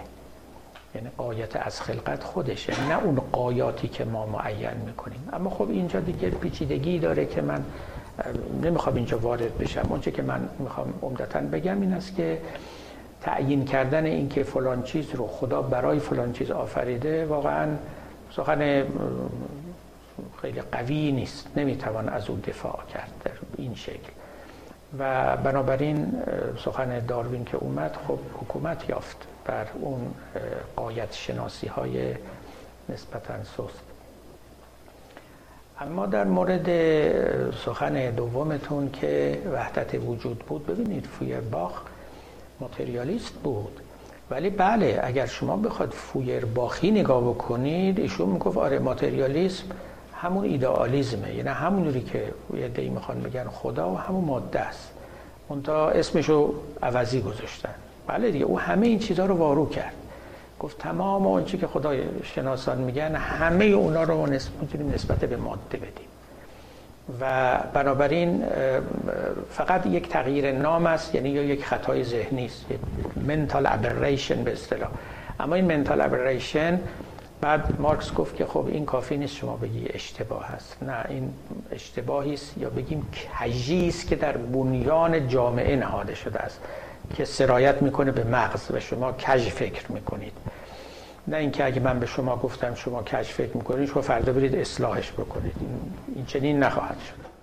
یعنی قایت از خلقت خودشه نه اون قایاتی که ما معین می‌کنیم. اما خب اینجا دیگه پیچیدگی داره که من نمی‌خوام اینجا وارد بشم. اونچه که من می‌خوام عمدتا بگم این است که تعیین کردن این که فلان چیز رو خدا برای فلان چیز آفریده واقعا سخن خیلی قوی نیست. نمی‌توان از او دفاع کرد در این شکل. و بنابراین سخن داروین که اومد خب حکومت یافت. بر اون قایت شناسی های نسبتا سست. اما در مورد سخن دومتون که وحدت وجود بود ببینید فویرباخ ماتریالیست بود. ولی بله اگر شما بخواد فویرباخی نگاه بکنید ایشون می‌گفت آره ماتریالیسم همون ایدئالیزمه. یعنی همونوری که یه دی می‌خوان بگن خدا و همون ماده است. منتها اسمشو عوضی گذاشتن. بله دیگه او همه این چیزها رو وارو کرد. گفت تمام آنچه که خدای شناسان میگن همه اونا رو می‌تونیم نسبت به ماده بدیم. و بنابراین فقط یک تغییر نام است یعنی یا یک خطای ذهنی است منتال ابریشن به اصطلاح. اما این منتال ابریشن بعد مارکس گفت که خب این کافی نیست شما بگی اشتباه است. نه این اشتباهی است یا بگیم کجی است که در بنیان جامعه نهاده شده است. که سرایت می‌کنه به مغز و شما کج فکر می‌کنید. نه اینکه اگه من به شما گفتم شما کج فکر می‌کنید شما فردا برید اصلاحش بکنید. این چنین نخواهد شد.